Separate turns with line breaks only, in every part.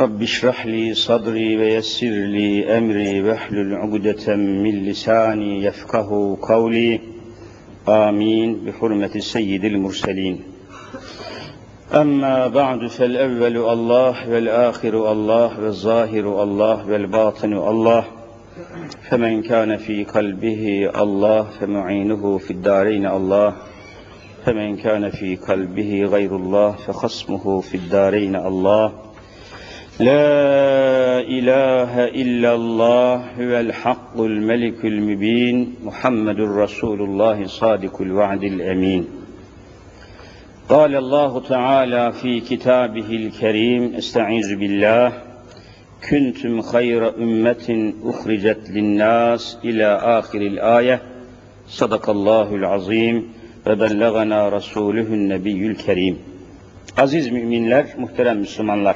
رب اشرح لي صدري ويسر لي أمري واحلل عقدة من لساني يفقه قولي. آمين. بحرمة سيد المرسلين. أما بعد فالأول الله والآخر الله والظاهر الله والباطن الله. فمن كان في قلبه الله فمعينه في الدارين الله. فمن كان في قلبه غير الله فخصمه في الدارين الله. لا إله إلا الله هو الحق الملك المبين محمد رسول الله صادق الوعد الأمين قال الله تعالى في كتابه الكريم استعيذ بالله كنتم خير أمة أخرجت للناس إلى آخر الآية صدق الله العظيم ve bellagana rasuluhun nebiyyül kerim. Aziz müminler, muhterem Müslümanlar.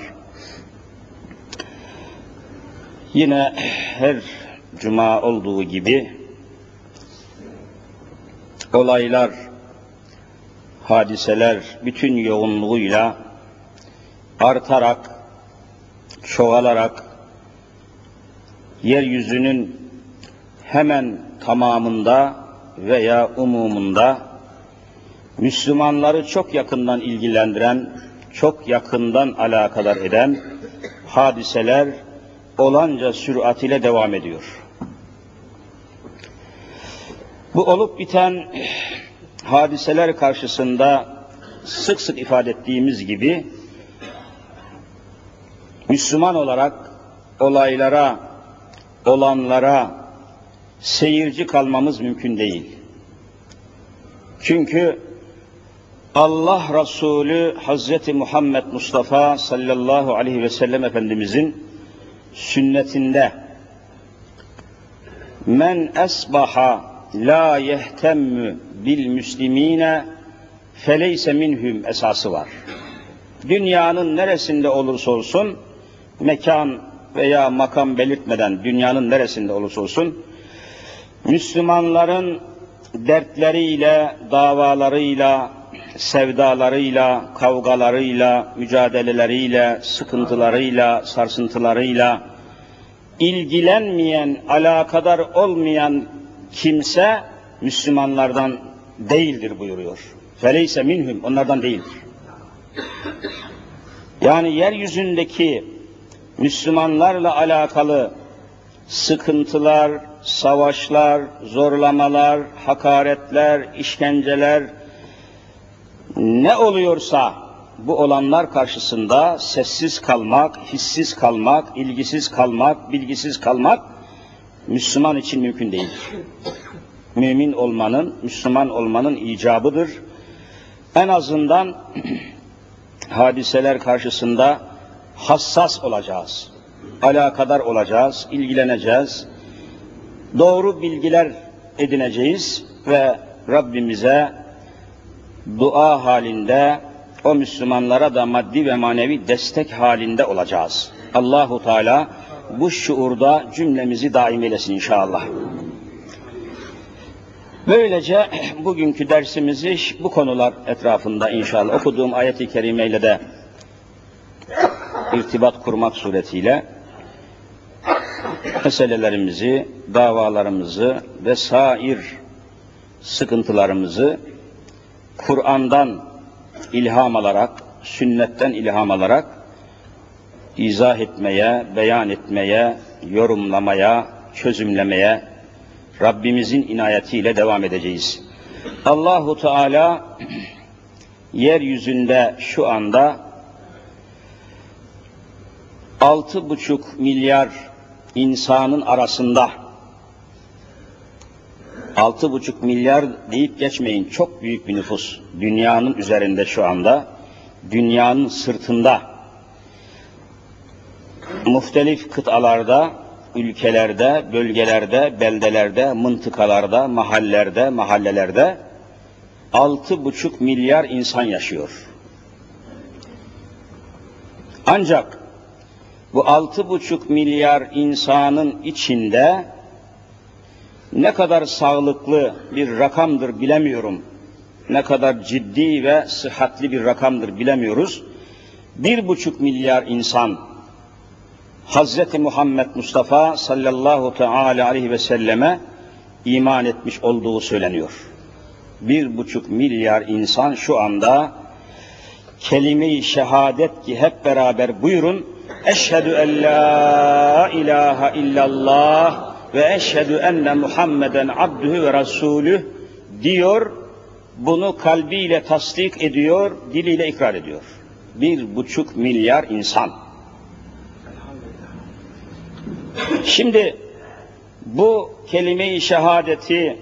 Yine her cuma olduğu gibi olaylar, hadiseler bütün yoğunluğuyla artarak, çoğalarak yeryüzünün hemen tamamında veya umumunda Müslümanları çok yakından ilgilendiren, çok yakından alakadar eden hadiseler olanca sürat ile devam ediyor. Bu olup biten hadiseler karşısında sık sık ifade ettiğimiz gibi Müslüman olarak olaylara, olanlara seyirci kalmamız mümkün değil. Çünkü Allah Resulü Hazreti Muhammed Mustafa sallallahu aleyhi ve sellem Efendimizin sünnetinde men esbaha la yehtemmu bil müslimine feleyse minhum esası var. Dünyanın neresinde olursa olsun mekan veya makam belirtmeden dünyanın neresinde olursa olsun Müslümanların dertleriyle, davalarıyla, sevdalarıyla, kavgalarıyla, mücadeleleriyle, sıkıntılarıyla, sarsıntılarıyla ilgilenmeyen, alakadar olmayan kimse Müslümanlardan değildir buyuruyor. Feleyse minhum, onlardan değildir. Yani yeryüzündeki Müslümanlarla alakalı sıkıntılar, savaşlar, zorlamalar, hakaretler, işkenceler, ne oluyorsa bu olanlar karşısında sessiz kalmak, hissiz kalmak, ilgisiz kalmak, bilgisiz kalmak Müslüman için mümkün değildir. Mümin olmanın, Müslüman olmanın icabıdır. En azından hadiseler karşısında hassas olacağız. Alakadar olacağız, ilgileneceğiz. Doğru bilgiler edineceğiz ve Rabbimize dua halinde o Müslümanlara da maddi ve manevi destek halinde olacağız. Allahu Teala bu şuurda cümlemizi daim eylesin inşallah. Böylece bugünkü dersimizi bu konular etrafında inşallah okuduğum ayet-i kerimeyle de irtibat kurmak suretiyle meselelerimizi, davalarımızı ve sair sıkıntılarımızı Kur'an'dan ilham alarak, sünnetten ilham alarak izah etmeye, beyan etmeye, yorumlamaya, çözümlemeye Rabbimizin inayetiyle devam edeceğiz. Allahu Teala yeryüzünde şu anda altı buçuk milyar insanın arasında altı buçuk milyar deyip geçmeyin. Çok büyük bir nüfus dünyanın üzerinde şu anda. Dünyanın sırtında. Muhtelif kıtalarda ülkelerde, bölgelerde, beldelerde, mıntıkalarda, mahallelerde, mahallelerde altı buçuk milyar insan yaşıyor. Ancak bu altı buçuk milyar insanın içinde ne kadar sağlıklı bir rakamdır bilemiyorum. Ne kadar ciddi ve sıhhatli bir rakamdır bilemiyoruz. Bir buçuk milyar insan Hazreti Muhammed Mustafa sallallahu teala aleyhi ve selleme iman etmiş olduğu söyleniyor. Bir buçuk milyar insan şu anda kelime-i şehadet ki hep beraber buyurun. Eşhedü en la ilahe illallah ve eşhedü enne Muhammeden abdühü ve rasulü diyor. Bunu kalbiyle tasdik ediyor, diliyle ikrar ediyor. Bir buçuk milyar insan. Şimdi bu kelime-i şehadeti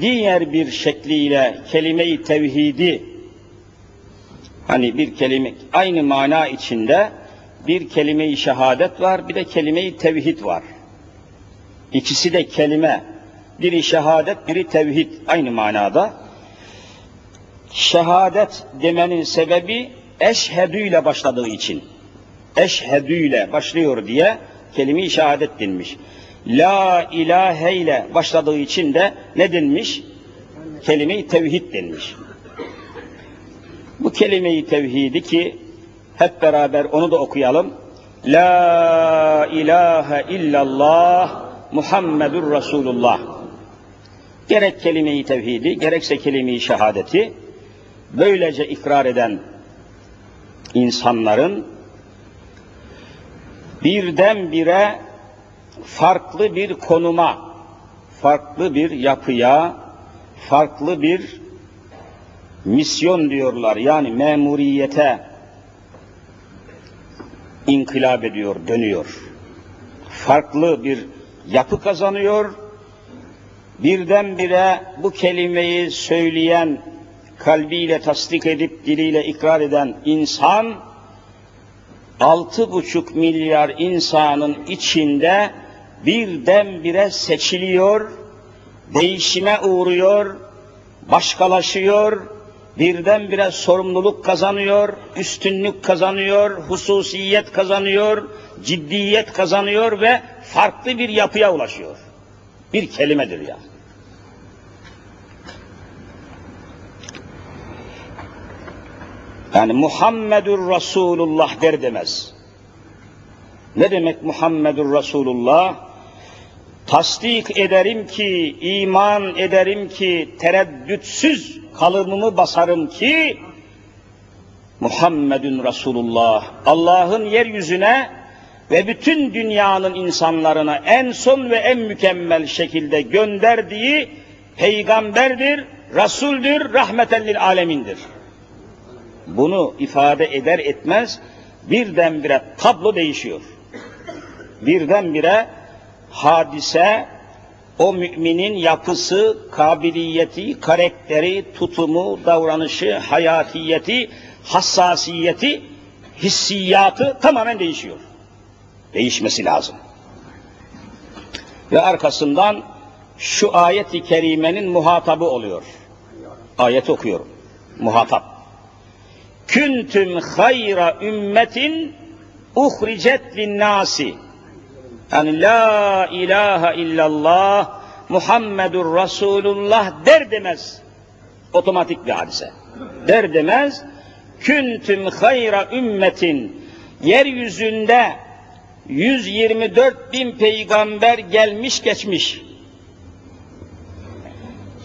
diğer bir şekliyle kelime-i tevhidi hani bir kelime aynı mana içinde bir kelime-i şehadet var bir de kelime-i tevhid var. İkisi de kelime. Biri şehadet, biri tevhid aynı manada. Şehadet demenin sebebi eşhedü ile başladığı için. Eşhedü ile başlıyor diye kelime-i şehadet denmiş. La ilahe ile başladığı için de ne denmiş? Kelime-i tevhid denmiş. Bu kelime-i tevhidi ki hep beraber onu da okuyalım. La ilahe illallah Muhammedur Resulullah. Gerek kelime-i tevhidi, gerekse kelime-i şehadeti böylece ikrar eden insanların birdenbire farklı bir konuma, farklı bir yapıya, farklı bir misyon diyorlar. Yani memuriyete inkılap ediyor, dönüyor. Farklı bir yapı kazanıyor. Birdenbire bu kelimeyi söyleyen, kalbiyle tasdik edip diliyle ikrar eden insan, altı buçuk milyar insanın içinde birdenbire seçiliyor, değişime uğruyor, başkalaşıyor, birdenbire sorumluluk kazanıyor, üstünlük kazanıyor, hususiyet kazanıyor, ciddiyet kazanıyor ve farklı bir yapıya ulaşıyor. Bir kelimedir ya. Yani Muhammedur Resulullah der demez. Ne demek Muhammedur Resulullah? Tasdik ederim ki, iman ederim ki, tereddütsüz kalımımı basarım ki, Muhammedun Resulullah, Allah'ın yeryüzüne ve bütün dünyanın insanlarına en son ve en mükemmel şekilde gönderdiği peygamberdir, Resuldür, rahmeten lil alemindir. Bunu ifade eder etmez birdenbire tablo değişiyor. Birdenbire hadise o müminin yapısı, kabiliyeti, karakteri, tutumu, davranışı, hayatiyeti, hassasiyeti, hissiyatı tamamen değişiyor. Değişmesi lazım. Ve arkasından şu ayet-i kerimenin muhatabı oluyor. Ayet okuyorum. Muhatap. Küntüm hayra ümmetin uhricet linnâsi yani la ilahe illallah Muhammedur Resulullah der demez. Otomatik bir hadise. Der demez. Küntüm hayra ümmetin yeryüzünde 124 bin peygamber gelmiş geçmiş.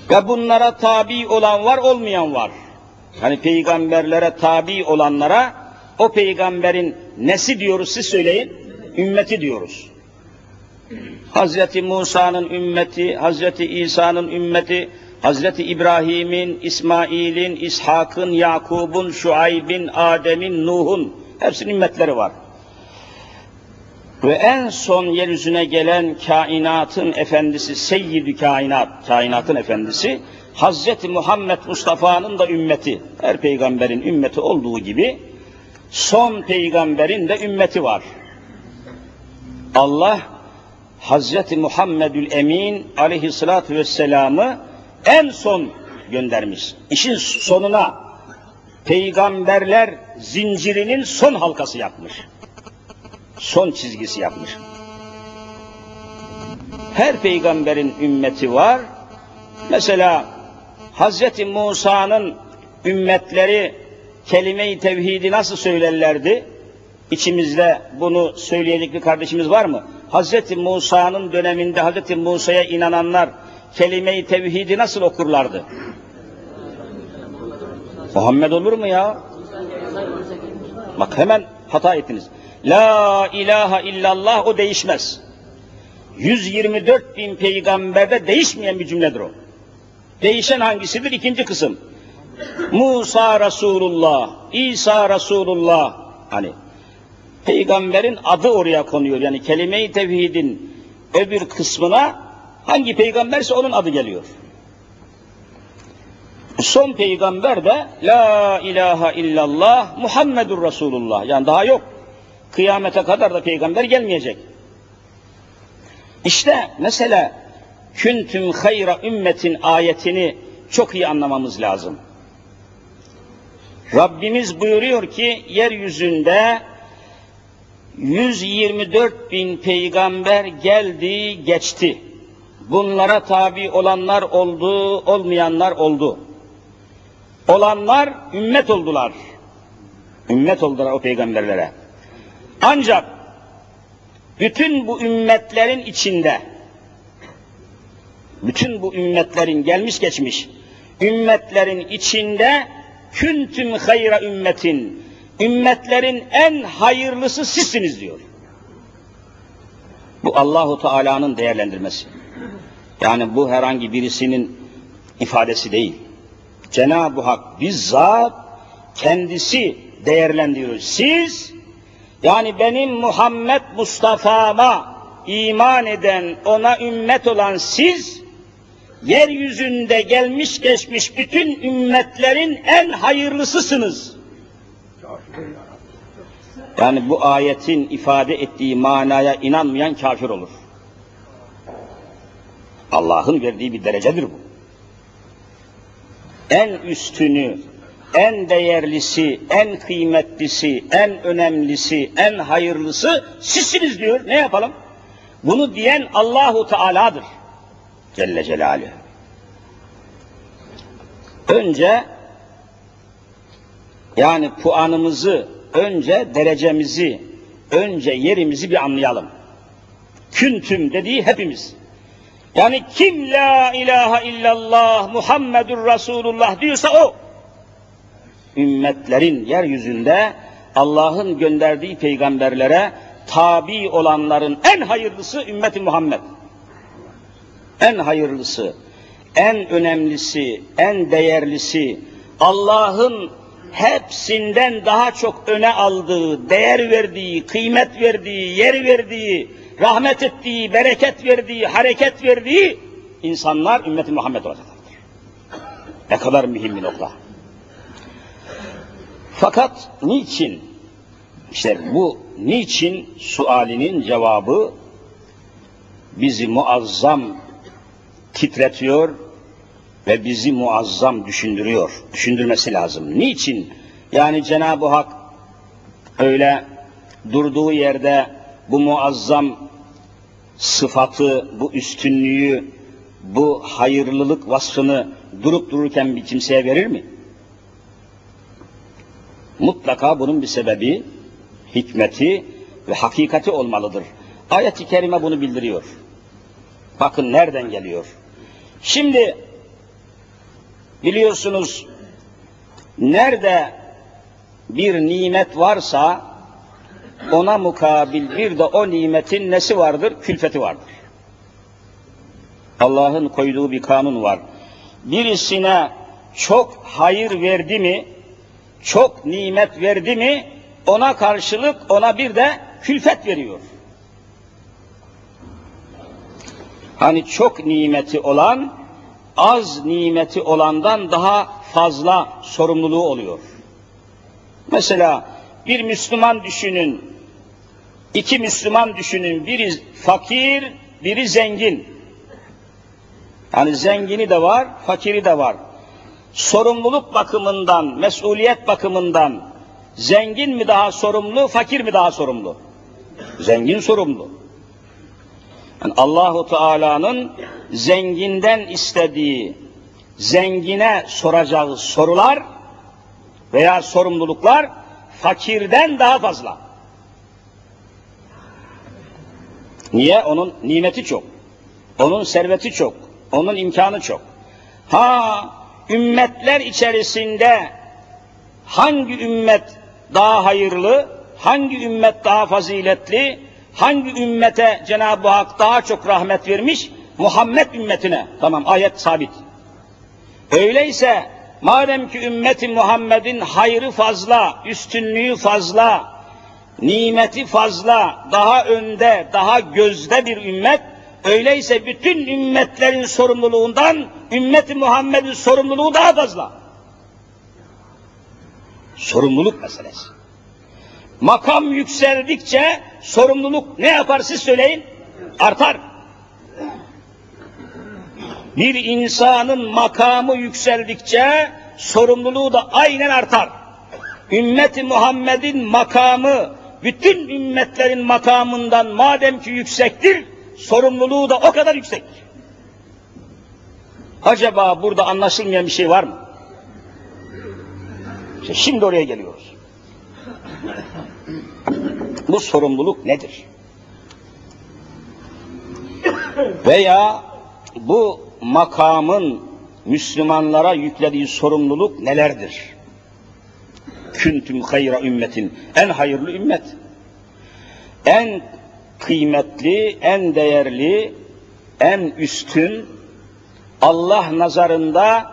Ve bunlara tabi olan var olmayan var. Hani peygamberlere tabi olanlara o peygamberin nesi diyoruz siz söyleyin? Ümmeti diyoruz. Hazreti Musa'nın ümmeti, Hazreti İsa'nın ümmeti, Hazreti İbrahim'in, İsmail'in, İshak'ın, Yakub'un, Şuayb'in, Adem'in, Nuh'un hepsinin ümmetleri var. Ve en son yeryüzüne gelen kainatın efendisi, seyyid kainat, kainatın efendisi, Hazreti Muhammed Mustafa'nın da ümmeti, her peygamberin ümmeti olduğu gibi, son peygamberin de ümmeti var. Allah Hazreti Muhammedül Emin aleyhissalatü vesselam'ı en son göndermiş. İşin sonuna peygamberler zincirinin son halkası yapmış. Son çizgisi yapmış. Her peygamberin ümmeti var. Mesela Hazreti Musa'nın ümmetleri kelime-i tevhidi nasıl söylerlerdi? İçimizde bunu söyleyecek bir kardeşimiz var mı? Hazreti Musa'nın döneminde Hazreti Musa'ya inananlar kelime-i tevhidi nasıl okurlardı? Muhammed olur mu ya? Bak hemen hata ettiniz. La ilahe illallah o değişmez. 124 bin peygamberde değişmeyen bir cümledir o. Değişen hangisidir? İkinci kısım. Musa Resulullah, İsa Resulullah. Hani peygamberin adı oraya konuyor. Yani kelime-i tevhidin öbür kısmına hangi peygamberse onun adı geliyor. Son peygamber de La ilahe illallah Muhammedur Resulullah. Yani daha yok. Kıyamete kadar da peygamber gelmeyecek. İşte mesela küntüm hayra ümmetin ayetini çok iyi anlamamız lazım. Rabbimiz buyuruyor ki yeryüzünde 124 bin peygamber geldi geçti. Bunlara tabi olanlar oldu, olmayanlar oldu. Olanlar ümmet oldular. Ümmet oldular o peygamberlere. Ancak bütün bu ümmetlerin içinde bütün bu ümmetlerin gelmiş geçmiş ümmetlerin içinde küntüm hayra ümmetin ümmetlerin en hayırlısı sizsiniz diyor. Bu Allahu Teala'nın değerlendirmesi. Yani bu herhangi birisinin ifadesi değil. Cenab-ı Hak bizzat kendisi değerlendiriyor. Siz yani benim Muhammed Mustafa'ma iman eden, ona ümmet olan siz, yeryüzünde gelmiş geçmiş bütün ümmetlerin en hayırlısısınız. Yani bu ayetin ifade ettiği manaya inanmayan kafir olur. Allah'ın verdiği bir derecedir bu. En üstünü, en değerlisi, en kıymetlisi, en önemlisi, en hayırlısı sizsiniz diyor. Ne yapalım? Bunu diyen Allahu Teala'dır. Celle Celaluhu. Önce yani puanımızı, önce derecemizi, önce yerimizi bir anlayalım. Küntüm dediği hepimiz. Yani kim la ilahe illallah Muhammedur Resulullah diyorsa o ümmetlerin yeryüzünde Allah'ın gönderdiği peygamberlere tabi olanların en hayırlısı ümmeti Muhammed. En hayırlısı, en önemlisi, en değerlisi, Allah'ın hepsinden daha çok öne aldığı, değer verdiği, kıymet verdiği, yer verdiği, rahmet ettiği, bereket verdiği, hareket verdiği insanlar ümmeti Muhammed olacaklardır. Ne kadar mühim bir nokta. Fakat niçin? İşte bu niçin sualinin cevabı bizi muazzam titretiyor ve bizi muazzam düşündürüyor. Düşündürmesi lazım. Niçin? Yani Cenab-ı Hak öyle durduğu yerde bu muazzam sıfatı, bu üstünlüğü, bu hayırlılık vasfını durup dururken bir kimseye verir mi? Mutlaka bunun bir sebebi, hikmeti ve hakikati olmalıdır. Ayet-i Kerime bunu bildiriyor. Bakın nereden geliyor. Şimdi biliyorsunuz nerede bir nimet varsa ona mukabil bir de o nimetin nesi vardır? Külfeti vardır. Allah'ın koyduğu bir kanun var. Birisine çok hayır verdi mi, çok nimet verdi mi, ona karşılık ona bir de külfet veriyor. Hani çok nimeti olan, az nimeti olandan daha fazla sorumluluğu oluyor. Mesela bir Müslüman düşünün, iki Müslüman düşünün, biri fakir, biri zengin. Yani zengini de var, fakiri de var. Sorumluluk bakımından, mesuliyet bakımından zengin mi daha sorumlu, fakir mi daha sorumlu? Zengin sorumlu. Yani Allahu Teala'nın zenginden istediği, zengine soracağı sorular veya sorumluluklar fakirden daha fazla. Niye? Onun nimeti çok. Onun serveti çok. Onun imkanı çok. Ha ümmetler içerisinde hangi ümmet daha hayırlı, hangi ümmet daha faziletli, hangi ümmete Cenab-ı Hak daha çok rahmet vermiş? Muhammed ümmetine. Tamam ayet sabit. Öyleyse madem ki ümmeti Muhammed'in hayrı fazla, üstünlüğü fazla, nimeti fazla, daha önde, daha gözde bir ümmet, öyleyse bütün ümmetlerin sorumluluğundan ümmeti Muhammed'in sorumluluğu daha fazla. Sorumluluk meselesi. Makam yükseldikçe sorumluluk ne yapar siz söyleyin? Artar. Bir insanın makamı yükseldikçe sorumluluğu da aynen artar. Ümmeti Muhammed'in makamı bütün ümmetlerin makamından madem ki yüksektir, sorumluluğu da o kadar yüksektir. Acaba burada anlaşılmayan bir şey var mı? İşte şimdi oraya geliyoruz. Bu sorumluluk nedir? Veya bu makamın Müslümanlara yüklediği sorumluluk nelerdir? Küntüm hayra ümmetin, en hayırlı ümmet. En kıymetli, en değerli, en üstün, Allah nazarında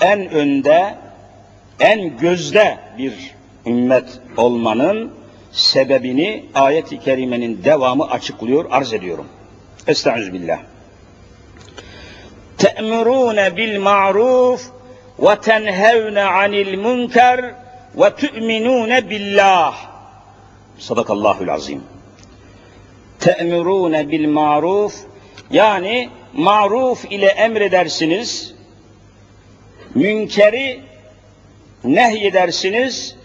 en önde, en gözde bir ümmet olmanın sebebini ayet-i kerimenin devamı açıklıyor, arz ediyorum. Estağfirullah. Te'murûne bil ma'ruf ve tenhevne anil münker ve tu'minûne billah. Sadakallahul azim. Te'murûne bil ma'ruf yani maruf ile emredersiniz, münkeri nehyedersiniz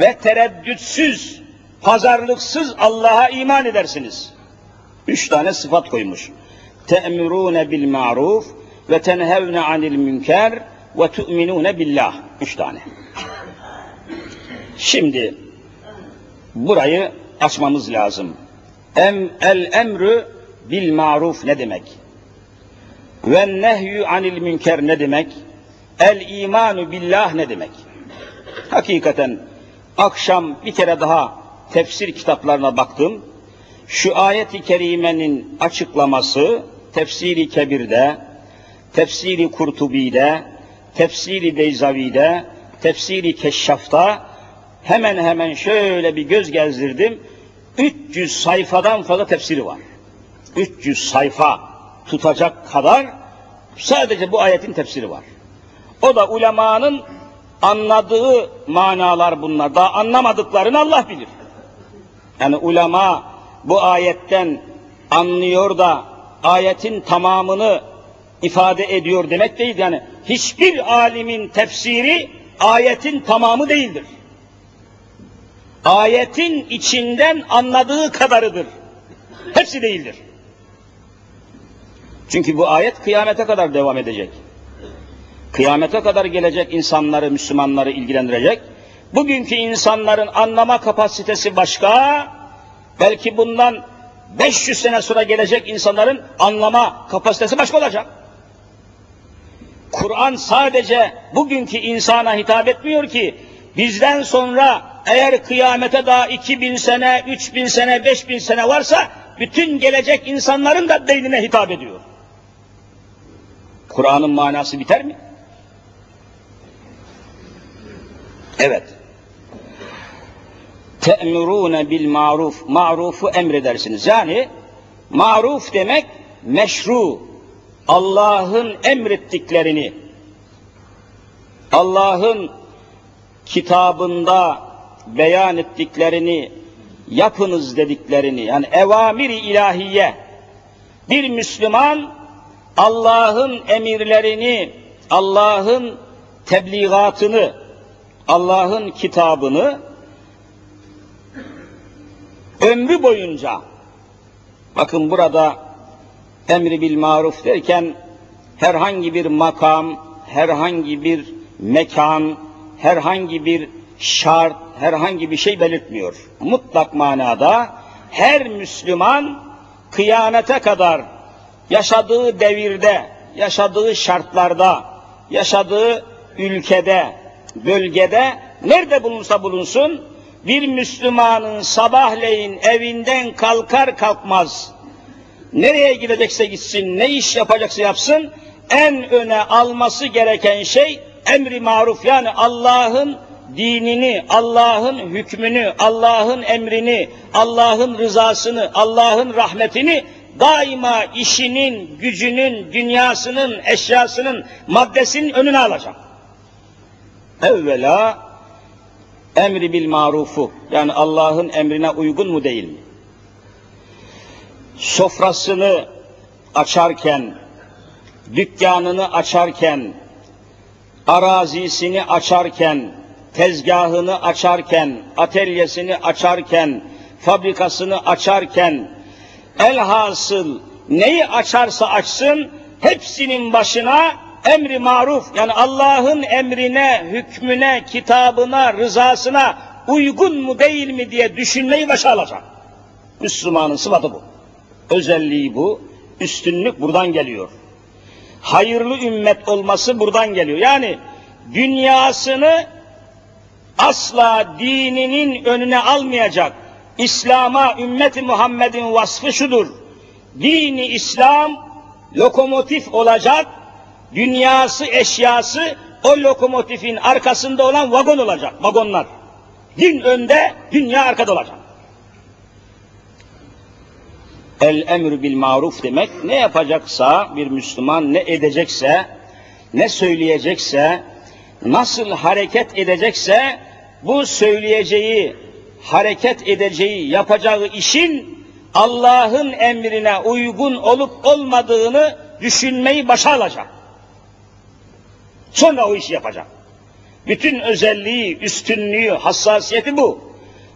ve tereddütsüz, pazarlıksız Allah'a iman edersiniz. Üç tane sıfat koymuş. Te'murûne bil ma'ruf ve tenhevne anil münker ve tu'minûne billah. Üç tane. Şimdi burayı açmamız lazım. Em, el emrü bil maruf ne demek? Ve nehyü anil münker ne demek? El imanu billah ne demek? Hakikaten akşam bir kere daha tefsir kitaplarına baktım. Şu ayet-i kerimenin açıklaması tefsiri kebirde, tefsiri kurtubi'de, tefsiri beyzavi'de, tefsiri keşşafta hemen hemen şöyle bir göz gezdirdim. 300 sayfadan fazla tefsiri var. 300 sayfa tutacak kadar sadece bu ayetin tefsiri var. O da ulemanın anladığı manalar bunlar. Daha anlamadıklarını Allah bilir. Yani ulema bu ayetten anlıyor da ayetin tamamını ifade ediyor demek değil. Yani hiçbir alimin tefsiri ayetin tamamı değildir. Ayetin içinden anladığı kadarıdır. Hepsi değildir. Çünkü bu ayet kıyamete kadar devam edecek. Kıyamete kadar gelecek insanları, Müslümanları ilgilendirecek. Bugünkü insanların anlama kapasitesi başka, belki bundan 500 sene sonra gelecek insanların anlama kapasitesi başka olacak. Kur'an sadece bugünkü insana hitap etmiyor ki, bizden sonra eğer kıyamete daha 2000 sene, 3000 sene, 5000 sene varsa, bütün gelecek insanların da beynine hitap ediyor. Kur'an'ın manası biter mi? Evet. Te'murûne bil maruf. Marufu emredersiniz. Yani maruf demek meşru. Allah'ın emrettiklerini, Allah'ın kitabında beyan ettiklerini, yapınız dediklerini, yani evamiri ilahiye, Bir Müslüman Allah'ın emirlerini, Allah'ın tebliğatını, Allah'ın kitabını ömrü boyunca bakın burada emri bil maruf derken herhangi bir makam, herhangi bir mekan, herhangi bir şart, herhangi bir şey belirtmiyor. Mutlak manada her Müslüman kıyamete kadar yaşadığı devirde, yaşadığı şartlarda, yaşadığı ülkede, bölgede nerede bulunsa bulunsun bir Müslümanın sabahleyin evinden kalkar kalkmaz nereye gidecekse gitsin, ne iş yapacaksa yapsın en öne alması gereken şey emri maruf yani Allah'ın dinini, Allah'ın hükmünü, Allah'ın emrini, Allah'ın rızasını, Allah'ın rahmetini daima işinin, gücünün, dünyasının, eşyasının, maddesinin önüne alacak. Evvela emri bil marufu yani Allah'ın emrine uygun mu değil mi? Sofrasını açarken, dükkanını açarken, arazisini açarken, tezgahını açarken, atölyesini açarken, fabrikasını açarken, elhasıl neyi açarsa açsın, hepsinin başına emri maruf, yani Allah'ın emrine, hükmüne, kitabına, rızasına uygun mu değil mi diye düşünmeyi başa alacak. Müslümanın sıfatı bu. Özelliği bu. Üstünlük buradan geliyor. Hayırlı ümmet olması buradan geliyor. Yani dünyasını asla dininin önüne almayacak. İslam'a, ümmeti Muhammed'in vasfı şudur. Dini İslam lokomotif olacak, dünyası, eşyası o lokomotifin arkasında olan vagon olacak, vagonlar. Din önde, dünya arkada olacak. El emr bil maruf demek ne yapacaksa bir Müslüman ne edecekse, ne söyleyecekse, nasıl hareket edecekse bu söyleyeceği, hareket edeceği, yapacağı işin Allah'ın emrine uygun olup olmadığını düşünmeyi başa alacak. Sonra o işi yapacak. Bütün özelliği, üstünlüğü, hassasiyeti bu.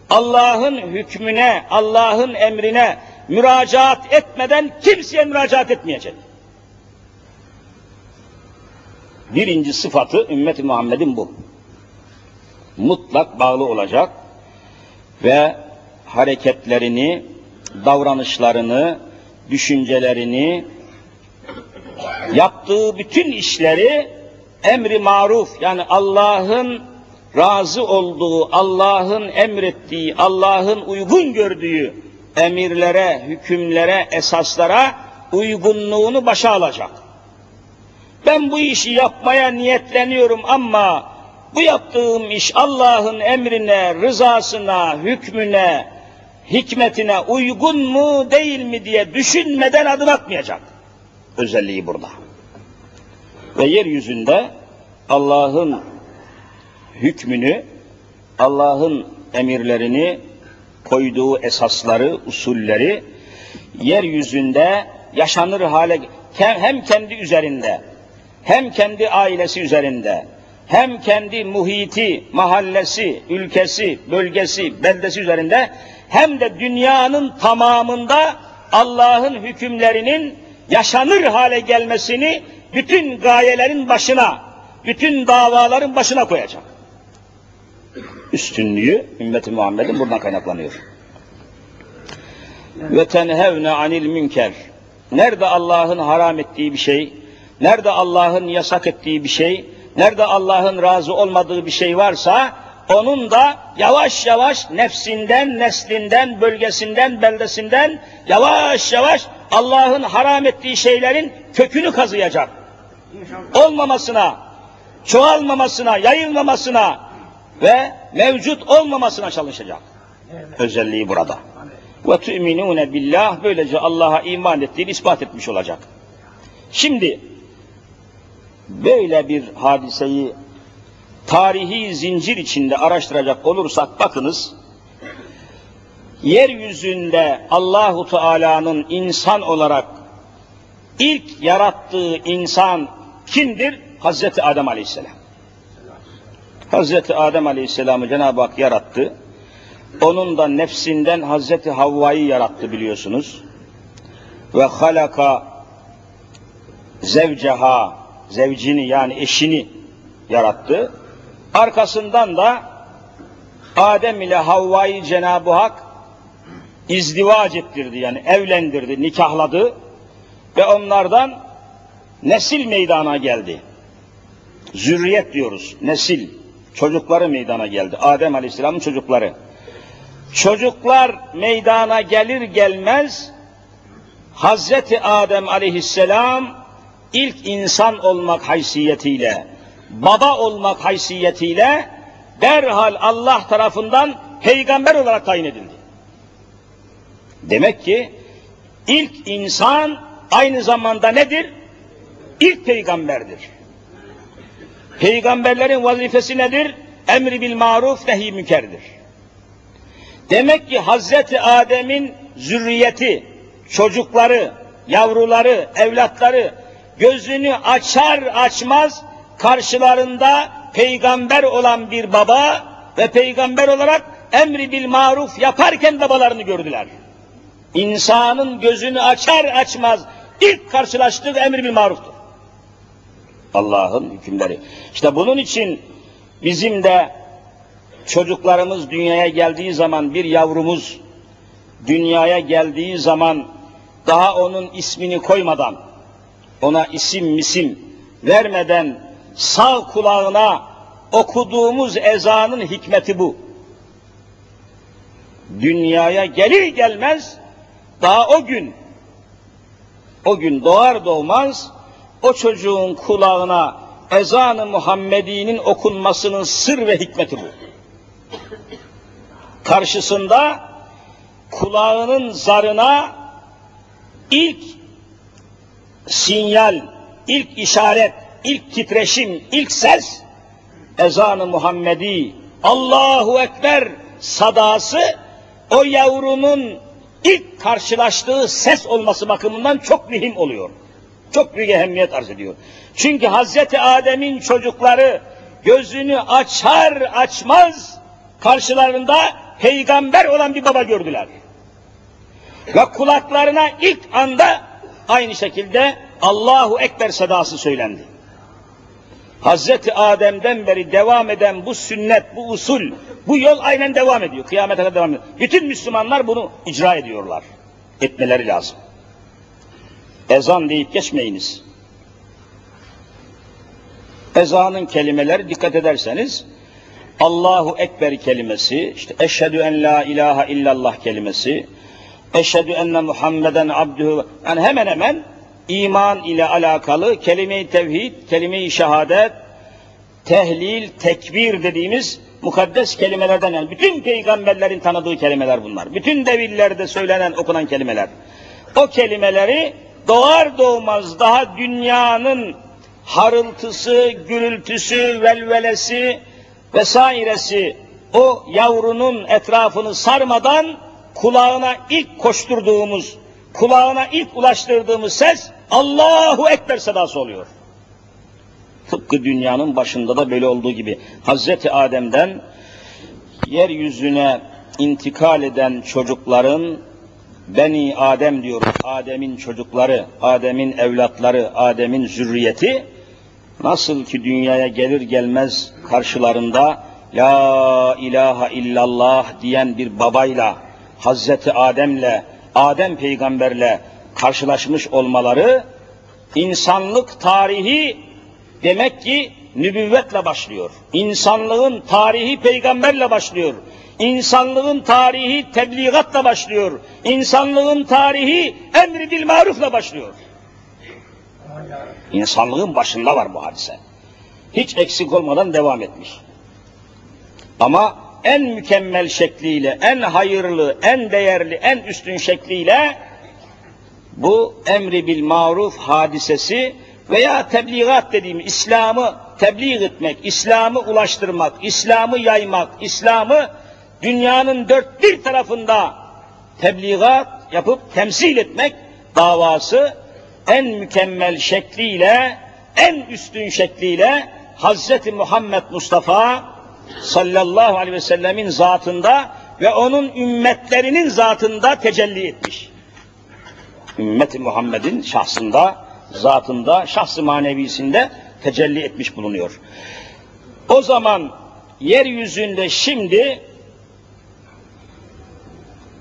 Allah'ın hükmüne, Allah'ın emrine müracaat etmeden kimseye müracaat etmeyecek. Birinci sıfatı ümmeti Muhammed'in bu. Mutlak bağlı olacak ve hareketlerini, davranışlarını, düşüncelerini, yaptığı bütün işleri emri maruf yani Allah'ın razı olduğu, Allah'ın emrettiği, Allah'ın uygun gördüğü emirlere, hükümlere, esaslara uygunluğunu başa alacak. Ben bu işi yapmaya niyetleniyorum ama bu yaptığım iş Allah'ın emrine, rızasına, hükmüne, hikmetine uygun mu değil mi diye düşünmeden adım atmayacak. Özelliği burada. Ve yeryüzünde Allah'ın hükmünü, Allah'ın emirlerini, koyduğu esasları, usulleri yeryüzünde yaşanır hale hem kendi üzerinde, hem kendi ailesi üzerinde, hem kendi muhiti, mahallesi, ülkesi, bölgesi, beldesi üzerinde hem de dünyanın tamamında Allah'ın hükümlerinin yaşanır hale gelmesini bütün gayelerin başına, bütün davaların başına koyacak. Üstünlüğü ümmeti Muhammed'in buradan kaynaklanıyor. Ve tenhevne anil münker. Nerede Allah'ın haram ettiği bir şey, nerede Allah'ın yasak ettiği bir şey, nerede Allah'ın razı olmadığı bir şey varsa, onun da yavaş yavaş nefsinden, neslinden, bölgesinden, beldesinden yavaş yavaş Allah'ın haram ettiği şeylerin kökünü kazıyacak. Olmamasına, çoğalmamasına, yayılmamasına ve mevcut olmamasına çalışacak. Özelliği burada. Ve tu'minune billah böylece Allah'a iman ettiğini ispat etmiş olacak. Şimdi böyle bir hadiseyi tarihi zincir içinde araştıracak olursak bakınız yeryüzünde Allahu Teala'nın insan olarak ilk yarattığı insan kimdir? Hazreti Adem Aleyhisselam. Hazreti Adem Aleyhisselam'ı Cenab-ı Hak yarattı. Onun da nefsinden Hazreti Havva'yı yarattı biliyorsunuz. Ve halaka zevceha, zevcini yani eşini yarattı. Arkasından da Adem ile Havva'yı Cenab-ı Hak izdivac ettirdi yani evlendirdi, nikahladı ve onlardan nesil meydana geldi. Zürriyet diyoruz, nesil, çocukları meydana geldi. Adem Aleyhisselam'ın çocukları. Çocuklar meydana gelir gelmez Hazreti Adem Aleyhisselam ilk insan olmak haysiyetiyle, baba olmak haysiyetiyle derhal Allah tarafından peygamber olarak tayin edildi. Demek ki ilk insan aynı zamanda nedir? İlk peygamberdir. Peygamberlerin vazifesi nedir? Emri bil maruf nehi mükerdir. Demek ki Hazreti Adem'in zürriyeti, çocukları, yavruları, evlatları gözünü açar açmaz karşılarında peygamber olan bir baba ve peygamber olarak emri bil maruf yaparken babalarını gördüler. İnsanın gözünü açar açmaz ilk karşılaştığı emri bil maruftur. Allah'ın hükümleri. İşte bunun için bizim de çocuklarımız dünyaya geldiği zaman bir yavrumuz dünyaya geldiği zaman daha onun ismini koymadan ona isim misim vermeden sağ kulağına okuduğumuz ezanın hikmeti bu. Dünyaya gelir gelmez daha o gün o gün doğar doğmaz o çocuğun kulağına ezanı Muhammedi'nin okunmasının sır ve hikmeti bu. Karşısında kulağının zarına ilk sinyal, ilk işaret, ilk titreşim, ilk ses ezanı Muhammedi Allahu Ekber sadası o yavrunun ilk karşılaştığı ses olması bakımından çok mühim oluyor. Çok büyük ehemmiyet arz ediyor. Çünkü Hazreti Adem'in çocukları gözünü açar açmaz karşılarında peygamber olan bir baba gördüler. Ve kulaklarına ilk anda aynı şekilde Allahu Ekber sedası söylendi. Hazreti Adem'den beri devam eden bu sünnet, bu usul, bu yol aynen devam ediyor. Kıyamete kadar devam ediyor. Bütün Müslümanlar bunu icra ediyorlar. Etmeleri lazım. Ezan deyip geçmeyiniz. Ezanın kelimeleri dikkat ederseniz Allahu Ekber kelimesi, işte eşhedü en la ilahe illallah kelimesi, eşhedü enne Muhammeden abdühü, yani hemen hemen iman ile alakalı kelime-i tevhid, kelime-i şehadet, tehlil, tekbir dediğimiz mukaddes kelimelerden yani bütün peygamberlerin tanıdığı kelimeler bunlar. Bütün devirlerde söylenen, okunan kelimeler. O kelimeleri doğar doğmaz daha dünyanın harıltısı, gürültüsü, velvelesi vesairesi o yavrunun etrafını sarmadan kulağına ilk koşturduğumuz, kulağına ilk ulaştırdığımız ses Allahu Ekber sedası oluyor. Tıpkı dünyanın başında da böyle olduğu gibi Hazreti Adem'den yeryüzüne intikal eden çocukların Beni Adem diyoruz. Adem'in çocukları, Adem'in evlatları, Adem'in zürriyeti nasıl ki dünyaya gelir gelmez karşılarında La ilahe illallah diyen bir babayla Hazreti Adem'le, Adem peygamberle karşılaşmış olmaları insanlık tarihi demek ki nübüvvetle başlıyor. İnsanlığın tarihi peygamberle başlıyor. İnsanlığın tarihi tebliğatla başlıyor. İnsanlığın tarihi emri bil marufla başlıyor. İnsanlığın başında var bu hadise. Hiç eksik olmadan devam etmiş. Ama en mükemmel şekliyle, en hayırlı, en değerli, en üstün şekliyle bu emri bil maruf hadisesi veya tebliğat dediğim İslam'ı tebliğ etmek, İslam'ı ulaştırmak, İslam'ı yaymak, İslam'ı dünyanın dört bir tarafında tebliğat yapıp temsil etmek davası en mükemmel şekliyle, en üstün şekliyle Hazreti Muhammed Mustafa sallallahu aleyhi ve sellemin zatında ve onun ümmetlerinin zatında tecelli etmiş. Ümmeti Muhammed'in şahsında, zatında, şahsı manevisinde tecelli etmiş bulunuyor. O zaman yeryüzünde şimdi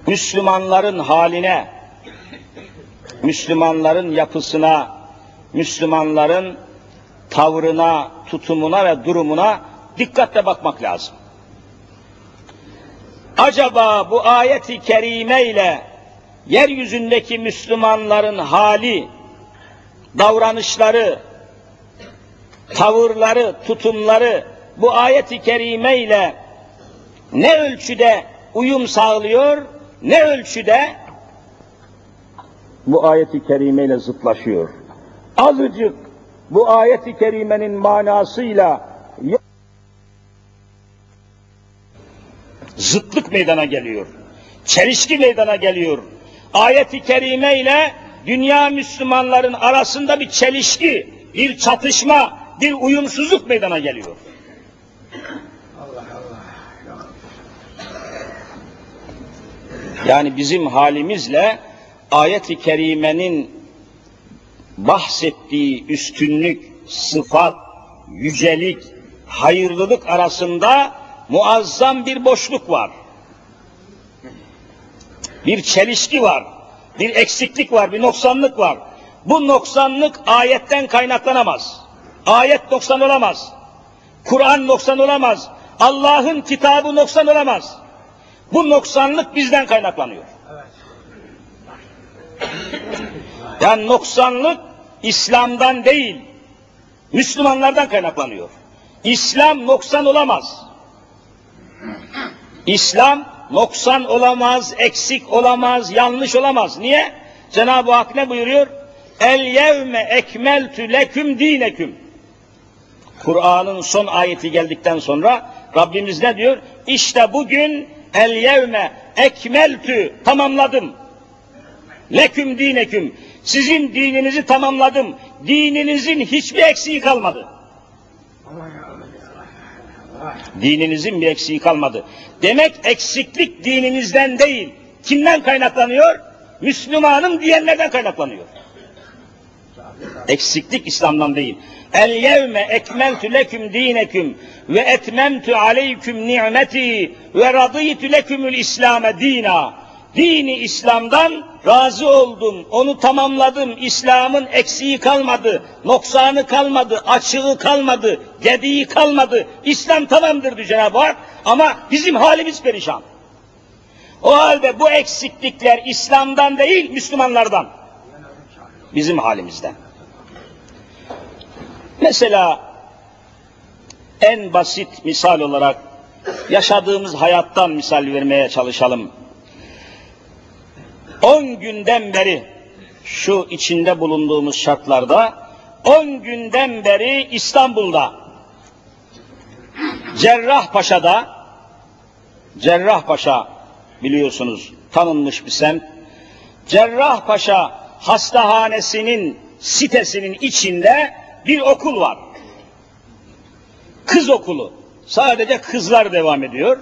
Müslümanların haline, Müslümanların yapısına, Müslümanların tavrına, tutumuna ve durumuna dikkatle bakmak lazım. Acaba bu ayeti kerime ile yeryüzündeki Müslümanların hali, davranışları, tavırları, tutumları bu ayeti kerime ile ne ölçüde uyum sağlıyor, ne ölçüde bu ayeti kerime ile zıtlaşıyor. Azıcık bu ayeti kerimenin manasıyla zıtlık meydana geliyor. Çelişki meydana geliyor. Ayeti kerime ile dünya Müslümanların arasında bir çelişki, bir çatışma, bir uyumsuzluk meydana geliyor. Yani bizim halimizle ayet-i kerimenin bahsettiği üstünlük, sıfat, yücelik, hayırlılık arasında muazzam bir boşluk var. Bir çelişki var, bir eksiklik var, bir noksanlık var. Bu noksanlık ayetten kaynaklanamaz. Ayet noksan olamaz. Kur'an noksan olamaz. Allah'ın kitabı noksan olamaz. Bu noksanlık bizden kaynaklanıyor. Yani noksanlık İslam'dan değil, Müslümanlardan kaynaklanıyor. İslam noksan olamaz. İslam noksan olamaz, eksik olamaz, yanlış olamaz. Niye? Cenab-ı Hak ne buyuruyor? El yevme ekmeltü leküm dineküm. Kur'an'ın son ayeti geldikten sonra Rabbimiz ne diyor? İşte bugün el yevme ekmeltü tamamladım. Leküm dineküm. Sizin dininizi tamamladım. Dininizin hiçbir eksiği kalmadı. Dininizin bir eksiği kalmadı. Demek eksiklik dininizden değil. Kimden kaynaklanıyor? Müslümanım diyenlerden kaynaklanıyor. Eksiklik İslam'dan değil. El yevme ekmeltü leküm dineküm ve etmemtü aleyküm ni'meti ve radıytü lekümül İslame dina. Dini İslam'dan razı oldum, onu tamamladım. İslam'ın eksiği kalmadı, noksanı kalmadı, açığı kalmadı, gediği kalmadı. İslam tamamdır diyor Cenab-ı Hak ama bizim halimiz perişan. O halde bu eksiklikler İslam'dan değil, Müslümanlardan. Bizim halimizden. Mesela en basit misal olarak yaşadığımız hayattan misal vermeye çalışalım. 10 günden beri şu içinde bulunduğumuz şartlarda 10 günden beri İstanbul'da Cerrahpaşa'da Cerrahpaşa biliyorsunuz tanınmış bir semt. Cerrahpaşa hastahanesinin sitesinin içinde bir okul var. Kız okulu. Sadece kızlar devam ediyor.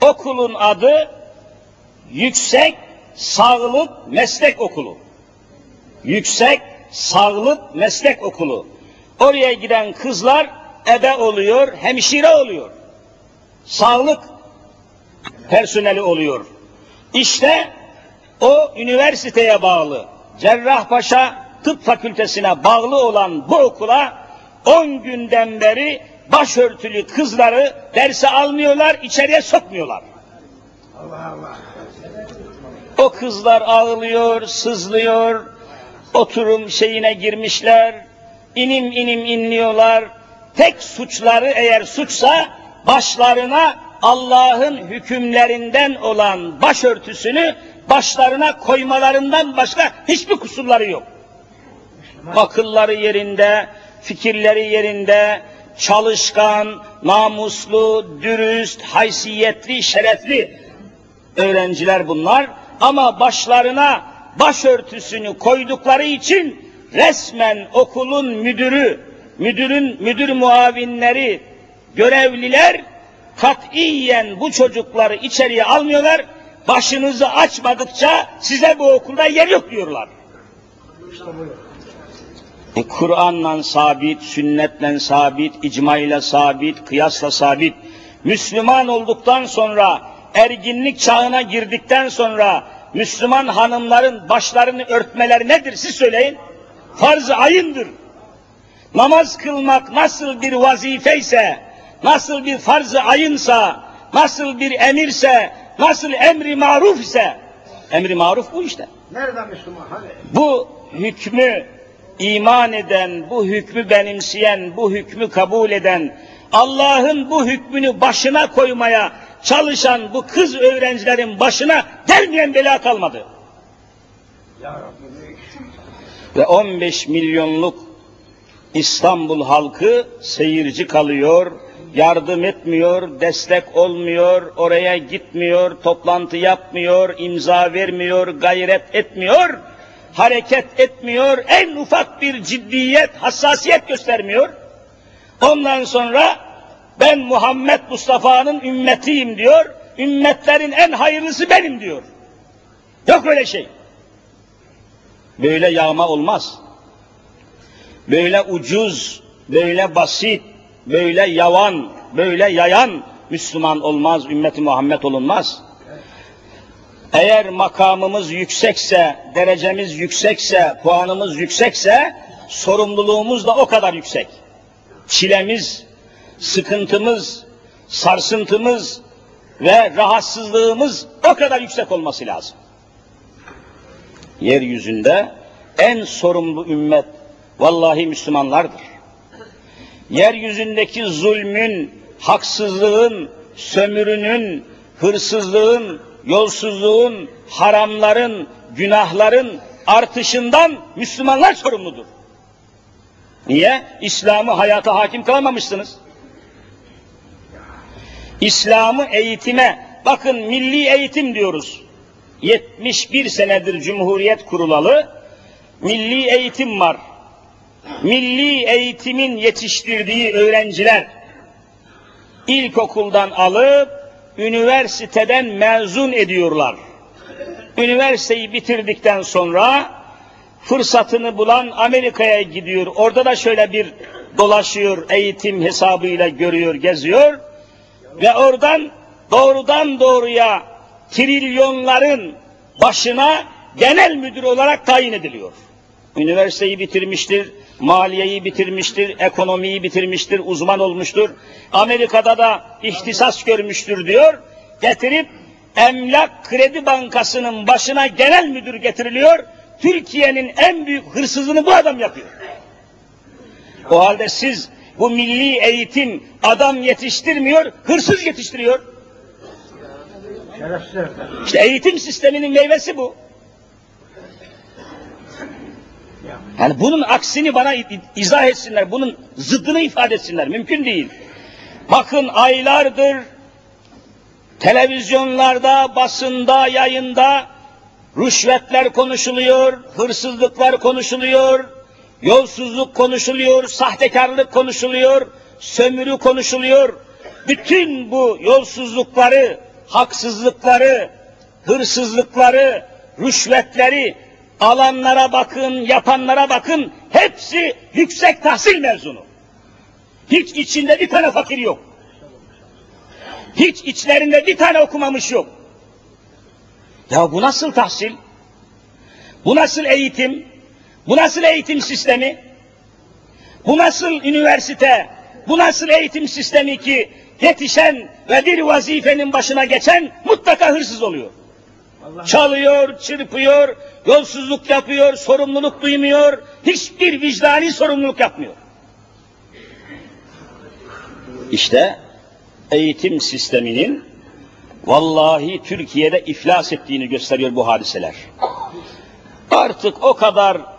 Okulun adı Yüksek Sağlık Meslek Okulu. Yüksek Sağlık Meslek Okulu. Oraya giden kızlar ebe oluyor, hemşire oluyor. Sağlık personeli oluyor. İşte o üniversiteye bağlı Cerrahpaşa Tıp Fakültesine bağlı olan bu okula 10 günden beri başörtülü kızları derse almıyorlar, içeriye sokmuyorlar. Allah Allah. O kızlar ağlıyor, sızlıyor, oturum şeyine girmişler, inim inim inliyorlar. Tek suçları eğer suçsa başlarına Allah'ın hükümlerinden olan başörtüsünü başlarına koymalarından başka hiçbir kusurları yok. Akılları yerinde, fikirleri yerinde, çalışkan, namuslu, dürüst, haysiyetli, şerefli öğrenciler bunlar ama başlarına başörtüsünü koydukları için resmen okulun müdürü, müdürün müdür muavinleri, görevliler katiyen bu çocukları içeriye almıyorlar. Başınızı açmadıkça size bu okulda yer yok diyorlar. E, Kur'an'la sabit, sünnetle sabit, icmayla sabit, kıyasla sabit. Müslüman olduktan sonra, erginlik çağına girdikten sonra Müslüman hanımların başlarını örtmeleri nedir siz söyleyin? Farz-ı ayındır. Namaz kılmak nasıl bir vazifeyse, nasıl bir farz-ı ayınsa, nasıl bir emirse, nasıl emri maruf ise, emri maruf bu işte.
Nerede Müslüman? Hani?
Bu hükmü iman eden, bu hükmü benimseyen, bu hükmü kabul eden, Allah'ın bu hükmünü başına koymaya çalışan bu kız öğrencilerin başına gelmeyen bela kalmadı. Ve 15 milyonluk İstanbul halkı seyirci kalıyor, yardım etmiyor, destek olmuyor, oraya gitmiyor, toplantı yapmıyor, imza vermiyor, gayret etmiyor, hareket etmiyor, en ufak bir ciddiyet, hassasiyet göstermiyor. Ondan sonra ben Muhammed Mustafa'nın ümmetiyim diyor, ümmetlerin en hayırlısı benim diyor. Yok öyle şey. Böyle yağma olmaz. Böyle ucuz, böyle basit, böyle yavan, böyle yayan Müslüman olmaz, ümmeti Muhammed olunmaz. Eğer makamımız yüksekse, derecemiz yüksekse, puanımız yüksekse, sorumluluğumuz da o kadar yüksek. Çilemiz, sıkıntımız, sarsıntımız ve rahatsızlığımız o kadar yüksek olması lazım. Yeryüzünde en sorumlu ümmet vallahi Müslümanlardır. Yeryüzündeki zulmün, haksızlığın, sömürünün, hırsızlığın, yolsuzluğun, haramların, günahların artışından Müslümanlar sorumludur. Niye? İslam'ı hayata hakim kılamamışsınız. İslam'ı eğitime, bakın milli eğitim diyoruz. 71 senedir Cumhuriyet kurulalı, milli eğitim var. Milli eğitimin yetiştirdiği öğrenciler, ilkokuldan alıp, üniversiteden mezun ediyorlar. Üniversiteyi bitirdikten sonra, fırsatını bulan Amerika'ya gidiyor. Orada da şöyle bir dolaşıyor, eğitim hesabıyla görüyor, geziyor. Ve oradan doğrudan doğruya trilyonların başına genel müdür olarak tayin ediliyor. Üniversiteyi bitirmiştir, maliyeyi bitirmiştir, ekonomiyi bitirmiştir, uzman olmuştur. Amerika'da da ihtisas görmüştür diyor. Getirip Emlak Kredi Bankası'nın başına genel müdür getiriliyor. Türkiye'nin en büyük hırsızını bu adam yapıyor. O halde siz bu milli eğitim adam yetiştirmiyor, hırsız yetiştiriyor. İşte eğitim sisteminin meyvesi bu.
Ya.
Yani bunun aksini bana izah etsinler, bunun zıddını ifade etsinler. Mümkün değil. Bakın aylardır televizyonlarda, basında, yayında rüşvetler konuşuluyor, hırsızlıklar konuşuluyor, yolsuzluk konuşuluyor, sahtekarlık konuşuluyor, sömürü konuşuluyor. Bütün bu yolsuzlukları, haksızlıkları, hırsızlıkları, rüşvetleri alanlara bakın, yapanlara bakın, hepsi yüksek tahsil mezunu. Hiç içinde bir tane fakir yok. Hiç içlerinde bir tane okumamış yok. Ya bu nasıl tahsil? Bu nasıl eğitim? Bu nasıl eğitim sistemi? Bu nasıl üniversite? Bu nasıl eğitim sistemi ki yetişen ve bir vazifenin başına geçen mutlaka hırsız oluyor.
Allah
Çalıyor, çırpıyor, yolsuzluk yapıyor, sorumluluk duymuyor, hiçbir vicdani sorumluluk yapmıyor. İşte eğitim sisteminin vallahi Türkiye'de iflas ettiğini gösteriyor bu hadiseler. Artık o kadar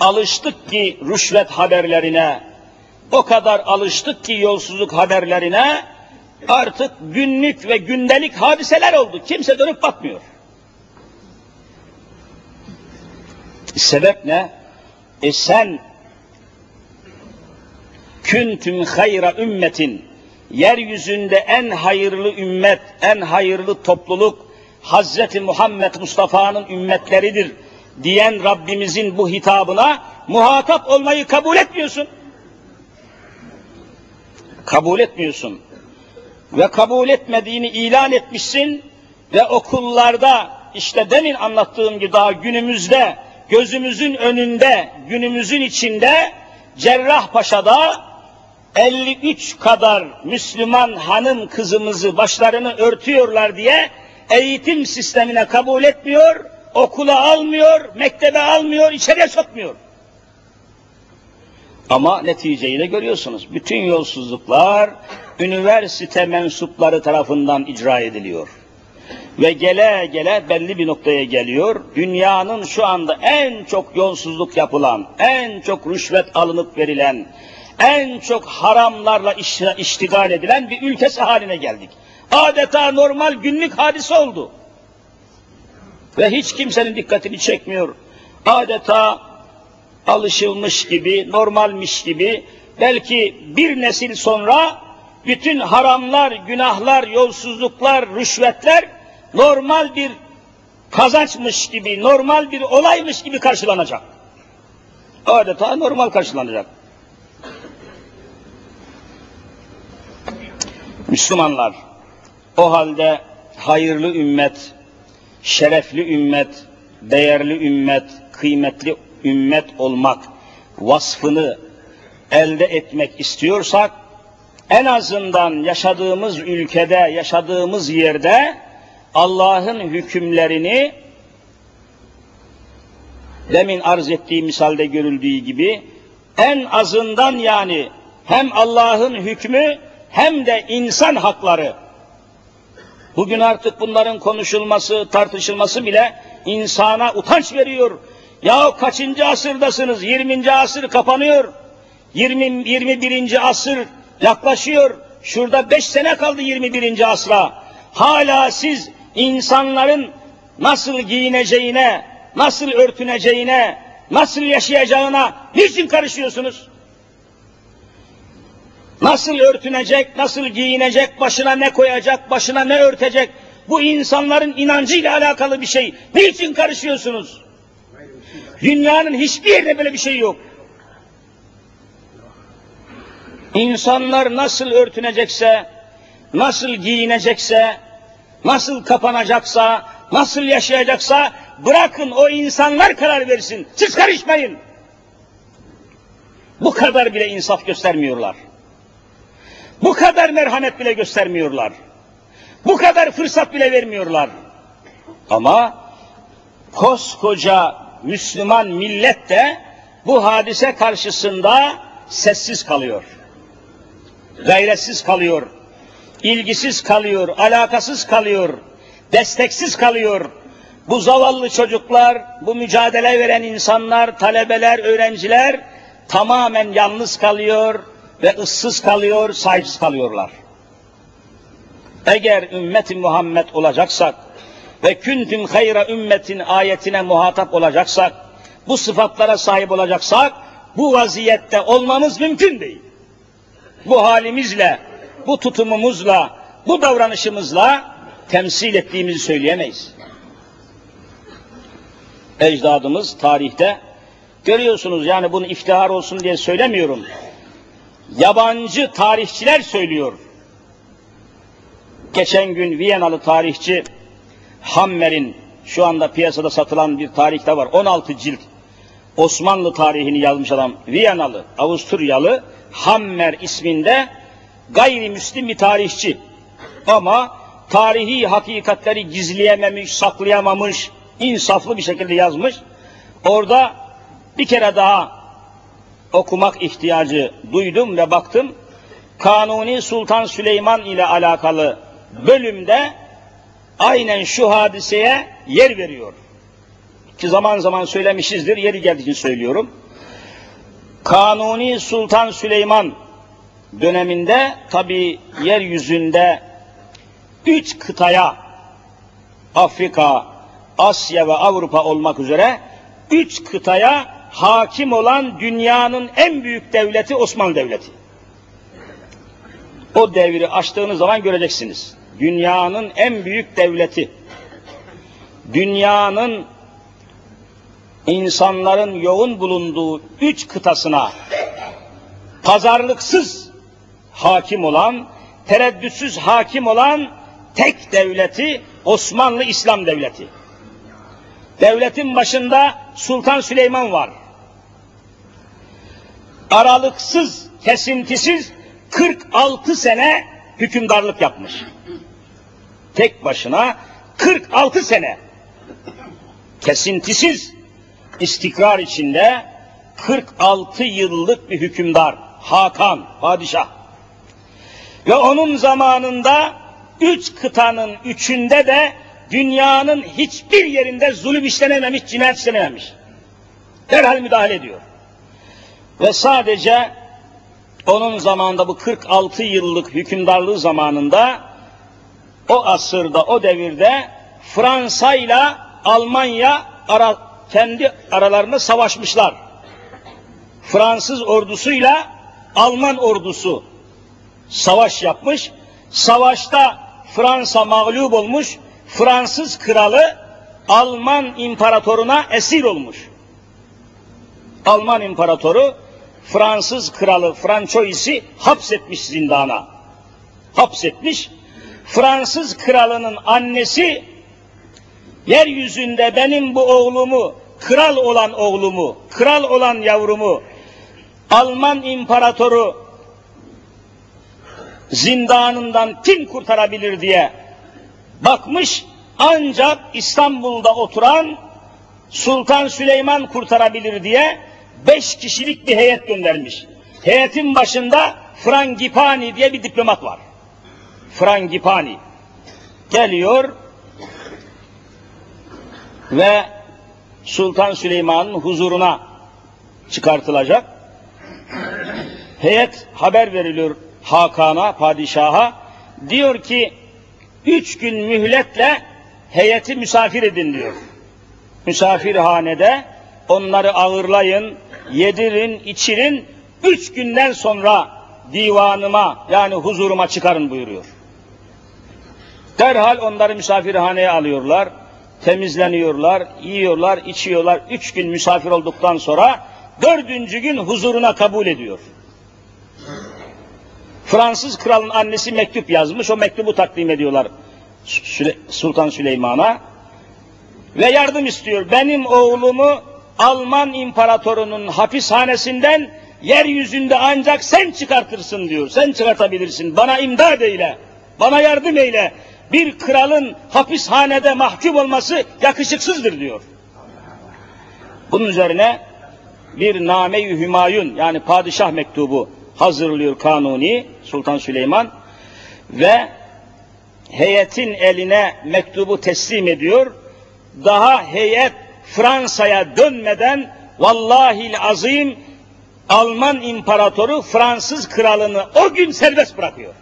alıştık ki rüşvet haberlerine, o kadar alıştık ki yolsuzluk haberlerine, artık günlük ve gündelik hadiseler oldu. Kimse dönüp bakmıyor. Sebep ne? E sen küntüm hayra ümmetin yeryüzünde en hayırlı ümmet, en hayırlı topluluk Hazreti Muhammed Mustafa'nın ümmetleridir diyen Rabbimizin bu hitabına muhatap olmayı kabul etmiyorsun. Kabul etmiyorsun. Ve kabul etmediğini ilan etmişsin ve okullarda işte demin anlattığım gibi daha günümüzde gözümüzün önünde, günümüzün içinde Cerrahpaşa'da 53 kadar Müslüman hanım kızımızı başlarını örtüyorlar diye eğitim sistemine kabul etmiyor, okula almıyor, mektebe almıyor, içeriye sokmuyor. Ama neticeyi de görüyorsunuz. Bütün yolsuzluklar üniversite mensupları tarafından icra ediliyor. Ve gele gele belli bir noktaya geliyor. Dünyanın şu anda en çok yolsuzluk yapılan, en çok rüşvet alınıp verilen, en çok haramlarla iştigal edilen bir ülkesi haline geldik. Adeta normal günlük hadise oldu. Ve hiç kimsenin dikkatini çekmiyor. Adeta alışılmış gibi, normalmiş gibi, belki bir nesil sonra bütün haramlar, günahlar, yolsuzluklar, rüşvetler normal bir kazançmış gibi, normal bir olaymış gibi karşılanacak. Adeta normal karşılanacak. Müslümanlar, o halde hayırlı ümmet, şerefli ümmet, değerli ümmet, kıymetli ümmet olmak vasfını elde etmek istiyorsak, en azından yaşadığımız ülkede, yaşadığımız yerde Allah'ın hükümlerini demin arz ettiği misalde görüldüğü gibi en azından yani hem Allah'ın hükmü hem de insan hakları. Bugün artık bunların konuşulması, tartışılması bile insana utanç veriyor. Ya kaçıncı asırdasınız? 20. asır kapanıyor. 20 21. asır yaklaşıyor. Şurada 5 sene kaldı 21. asra. Hala siz insanların nasıl giyineceğine, nasıl örtüneceğine, nasıl yaşayacağına niçin karışıyorsunuz? Nasıl örtünecek, nasıl giyinecek, başına ne koyacak, başına ne örtecek? Bu insanların inancıyla alakalı bir şey. Niçin karışıyorsunuz? Dünyanın hiçbir yerinde böyle bir şey yok. İnsanlar nasıl örtünecekse, nasıl giyinecekse, nasıl kapanacaksa, nasıl yaşayacaksa bırakın o insanlar karar versin. Siz karışmayın. Bu kadar bile insaf göstermiyorlar. Bu kadar merhamet bile göstermiyorlar. Bu kadar fırsat bile vermiyorlar. Ama koskoca Müslüman millet de bu hadise karşısında sessiz kalıyor. Gayretsiz kalıyor. ilgisiz kalıyor, alakasız kalıyor, desteksiz kalıyor. Bu zavallı çocuklar, bu mücadele veren insanlar, talebeler, öğrenciler tamamen yalnız kalıyor, ve ıssız kalıyor, sahipsiz kalıyorlar. Eğer ümmeti Muhammed olacaksak ve küntüm hayra ümmetin ayetine muhatap olacaksak, bu sıfatlara sahip olacaksak, bu vaziyette olmamız mümkün değil. Bu halimizle, bu tutumumuzla, bu davranışımızla temsil ettiğimizi söyleyemeyiz. Ecdadımız tarihte görüyorsunuz yani bunu iftihar olsun diye söylemiyorum yabancı tarihçiler söylüyor. Geçen gün Viyenalı tarihçi Hammer'in şu anda piyasada satılan bir tarihte var. 16 cilt Osmanlı tarihini yazmış adam. Viyanalı, Avusturyalı Hammer isminde gayrimüslim bir tarihçi. Ama tarihi hakikatleri gizleyememiş, saklayamamış, insaflı bir şekilde yazmış. Orada bir kere daha okumak ihtiyacı duydum ve baktım. Kanuni Sultan Süleyman ile alakalı bölümde aynen şu hadiseye yer veriyor. Ki zaman zaman söylemişizdir, yeri geldiği söylüyorum. Kanuni Sultan Süleyman döneminde tabi yeryüzünde üç kıtaya Afrika, Asya ve Avrupa olmak üzere üç kıtaya hakim olan dünyanın en büyük devleti Osmanlı Devleti. O devri açtığınız zaman göreceksiniz. Dünyanın en büyük devleti. Dünyanın insanların yoğun bulunduğu üç kıtasına pazarlıksız hakim olan, tereddütsüz hakim olan tek devleti Osmanlı İslam Devleti. Devletin başında Sultan Süleyman var. Aralıksız, kesintisiz 46 sene hükümdarlık yapmış. Tek başına 46 sene kesintisiz istikrar içinde 46 yıllık bir hükümdar Hakan padişah. Ve onun zamanında üç kıtanın üçünde de dünyanın hiçbir yerinde zulüm işlenememiş, cinayet işlenememiş. Derhal müdahale ediyor. Ve sadece onun zamanında bu 46 yıllık hükümdarlığı zamanında o asırda, o devirde Fransa ile Almanya ara, kendi aralarında savaşmışlar. Fransız ordusuyla Alman ordusu savaş yapmış. Savaşta Fransa mağlup olmuş. Fransız kralı Alman imparatoruna esir olmuş. Alman imparatoru Fransız kralı Francois'i hapsetmiş zindana. Hapsetmiş. Fransız kralının annesi yeryüzünde benim bu oğlumu, kral olan oğlumu, kral olan yavrumu Alman imparatoru zindanından kim kurtarabilir diye bakmış ancak İstanbul'da oturan Sultan Süleyman kurtarabilir diye beş kişilik bir heyet göndermiş. Heyetin başında Frangipani diye bir diplomat var. Frangipani geliyor ve Sultan Süleyman'ın huzuruna çıkartılacak. Heyet haber veriliyor Hakan'a, padişaha. Diyor ki üç gün mühletle heyeti misafir edin diyor. Misafirhanede onları ağırlayın, yedirin, içirin. Üç günden sonra divanıma yani huzuruma çıkarın buyuruyor. Derhal onları misafirhaneye alıyorlar, temizleniyorlar, yiyorlar, içiyorlar. Üç gün misafir olduktan sonra dördüncü gün huzuruna kabul ediyor. Fransız kralın annesi mektup yazmış, o mektubu takdim ediyorlar Sultan Süleyman'a. Ve yardım istiyor. Benim oğlumu Alman imparatorunun hapishanesinden yeryüzünde ancak sen çıkartırsın diyor. Sen çıkartabilirsin. Bana imdad eyle. Bana yardım eyle. Bir kralın hapishanede mahkum olması yakışıksızdır diyor. Bunun üzerine bir name-i hümayun yani padişah mektubu hazırlıyor Kanuni Sultan Süleyman ve heyetin eline mektubu teslim ediyor. Daha heyet Fransa'ya dönmeden vallahi azim Alman imparatoru Fransız kralını o gün serbest bırakıyor.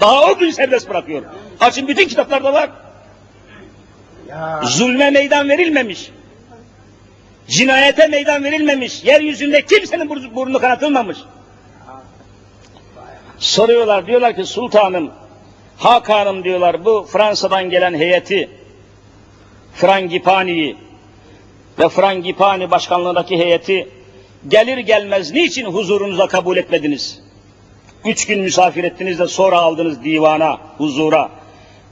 Daha o gün serbest bırakıyor. Açın bütün kitaplarda var.
Ya.
Zulme meydan verilmemiş. Cinayete meydan verilmemiş. Yeryüzünde kimsenin burnu kanatılmamış. Soruyorlar diyorlar ki sultanım, Hakan'ım diyorlar bu Fransa'dan gelen heyeti Frangipani'yi ve Frangipani başkanlığındaki heyeti gelir gelmez niçin huzurunuza kabul etmediniz? Üç gün misafir ettiniz de sonra aldınız divana, huzura.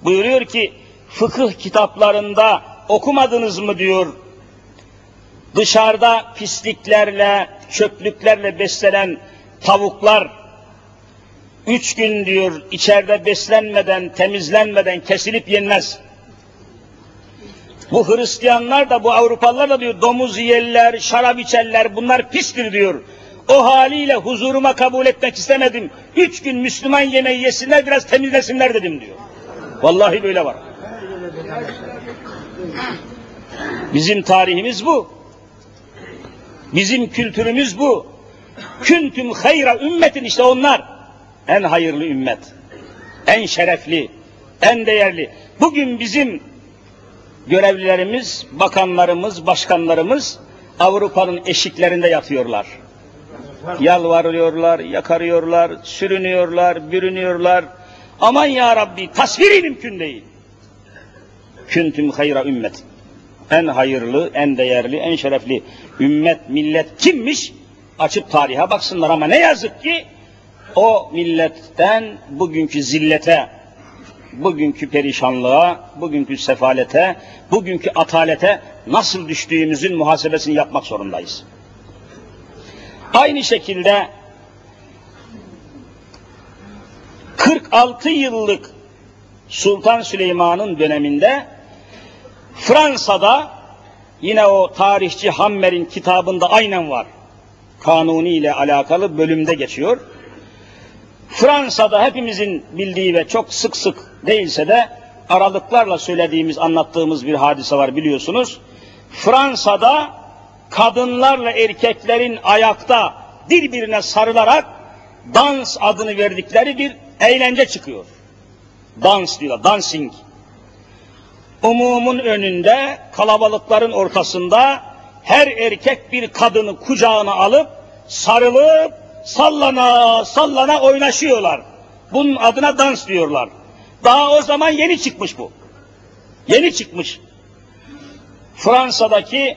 Buyuruyor ki fıkıh kitaplarında okumadınız mı diyor. Dışarıda pisliklerle, çöplüklerle beslenen tavuklar üç gün diyor içeride beslenmeden, temizlenmeden kesilip yenmez. Bu Hristiyanlar da bu Avrupalılar da diyor domuz yerler, şarap içerler bunlar pistir diyor. O haliyle huzuruma kabul etmek istemedim. Üç gün Müslüman yemeği yesinler biraz temizlesinler dedim diyor. Vallahi böyle var. Bizim tarihimiz bu. Bizim kültürümüz bu. Küntüm hayra ümmetin işte onlar. En hayırlı ümmet. En şerefli, en değerli. Bugün bizim görevlilerimiz, bakanlarımız, başkanlarımız Avrupa'nın eşiklerinde yatıyorlar. Yalvarıyorlar, yakarıyorlar, sürünüyorlar, bürünüyorlar. Aman ya Rabbi tasviri mümkün değil. Küntüm hayra ümmet. En hayırlı, en değerli, en şerefli ümmet, millet kimmiş? Açıp tarihe baksınlar ama ne yazık ki o milletten bugünkü zillete, bugünkü perişanlığa, bugünkü sefalete, bugünkü atalete nasıl düştüğümüzün muhasebesini yapmak zorundayız. Aynı şekilde 46 yıllık Sultan Süleyman'ın döneminde Fransa'da yine o tarihçi Hammer'in kitabında aynen var. Kanuni ile alakalı bölümde geçiyor. Fransa'da hepimizin bildiği ve çok sık sık değilse de aralıklarla söylediğimiz, anlattığımız bir hadise var biliyorsunuz. Fransa'da kadınlarla erkeklerin ayakta birbirine sarılarak dans adını verdikleri bir eğlence çıkıyor. Dans diyorlar, dancing. Umumun önünde, kalabalıkların ortasında her erkek bir kadını kucağına alıp sarılıp sallana sallana oynaşıyorlar. Bunun adına dans diyorlar. Daha o zaman yeni çıkmış bu. Yeni çıkmış. Fransa'daki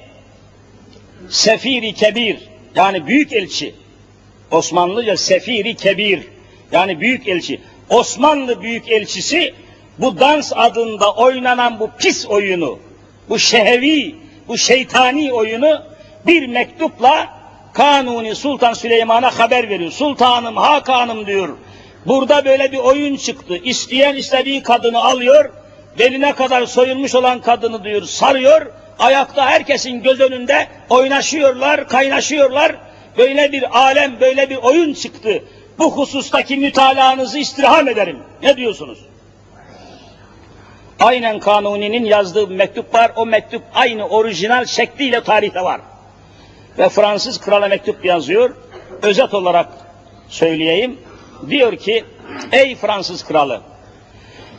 Sefiri Kebir yani büyük elçi Osmanlıca Sefiri Kebir yani büyük elçi Osmanlı büyük elçisi bu dans adında oynanan bu pis oyunu bu şehevi bu şeytani oyunu bir mektupla Kanuni Sultan Süleyman'a haber veriyor. Sultanım, Hakanım diyor. Burada böyle bir oyun çıktı. İsteyen istediği kadını alıyor, beline kadar soyulmuş olan kadını diyor sarıyor, ayakta herkesin göz önünde oynaşıyorlar, kaynaşıyorlar. Böyle bir alem, böyle bir oyun çıktı. Bu husustaki mütalaanızı istirham ederim. Ne diyorsunuz? Aynen Kanuni'nin yazdığı mektup var. O mektup aynı orijinal şekliyle tarihte var. Ve Fransız krala mektup yazıyor. Özet olarak söyleyeyim. Diyor ki, ey Fransız kralı,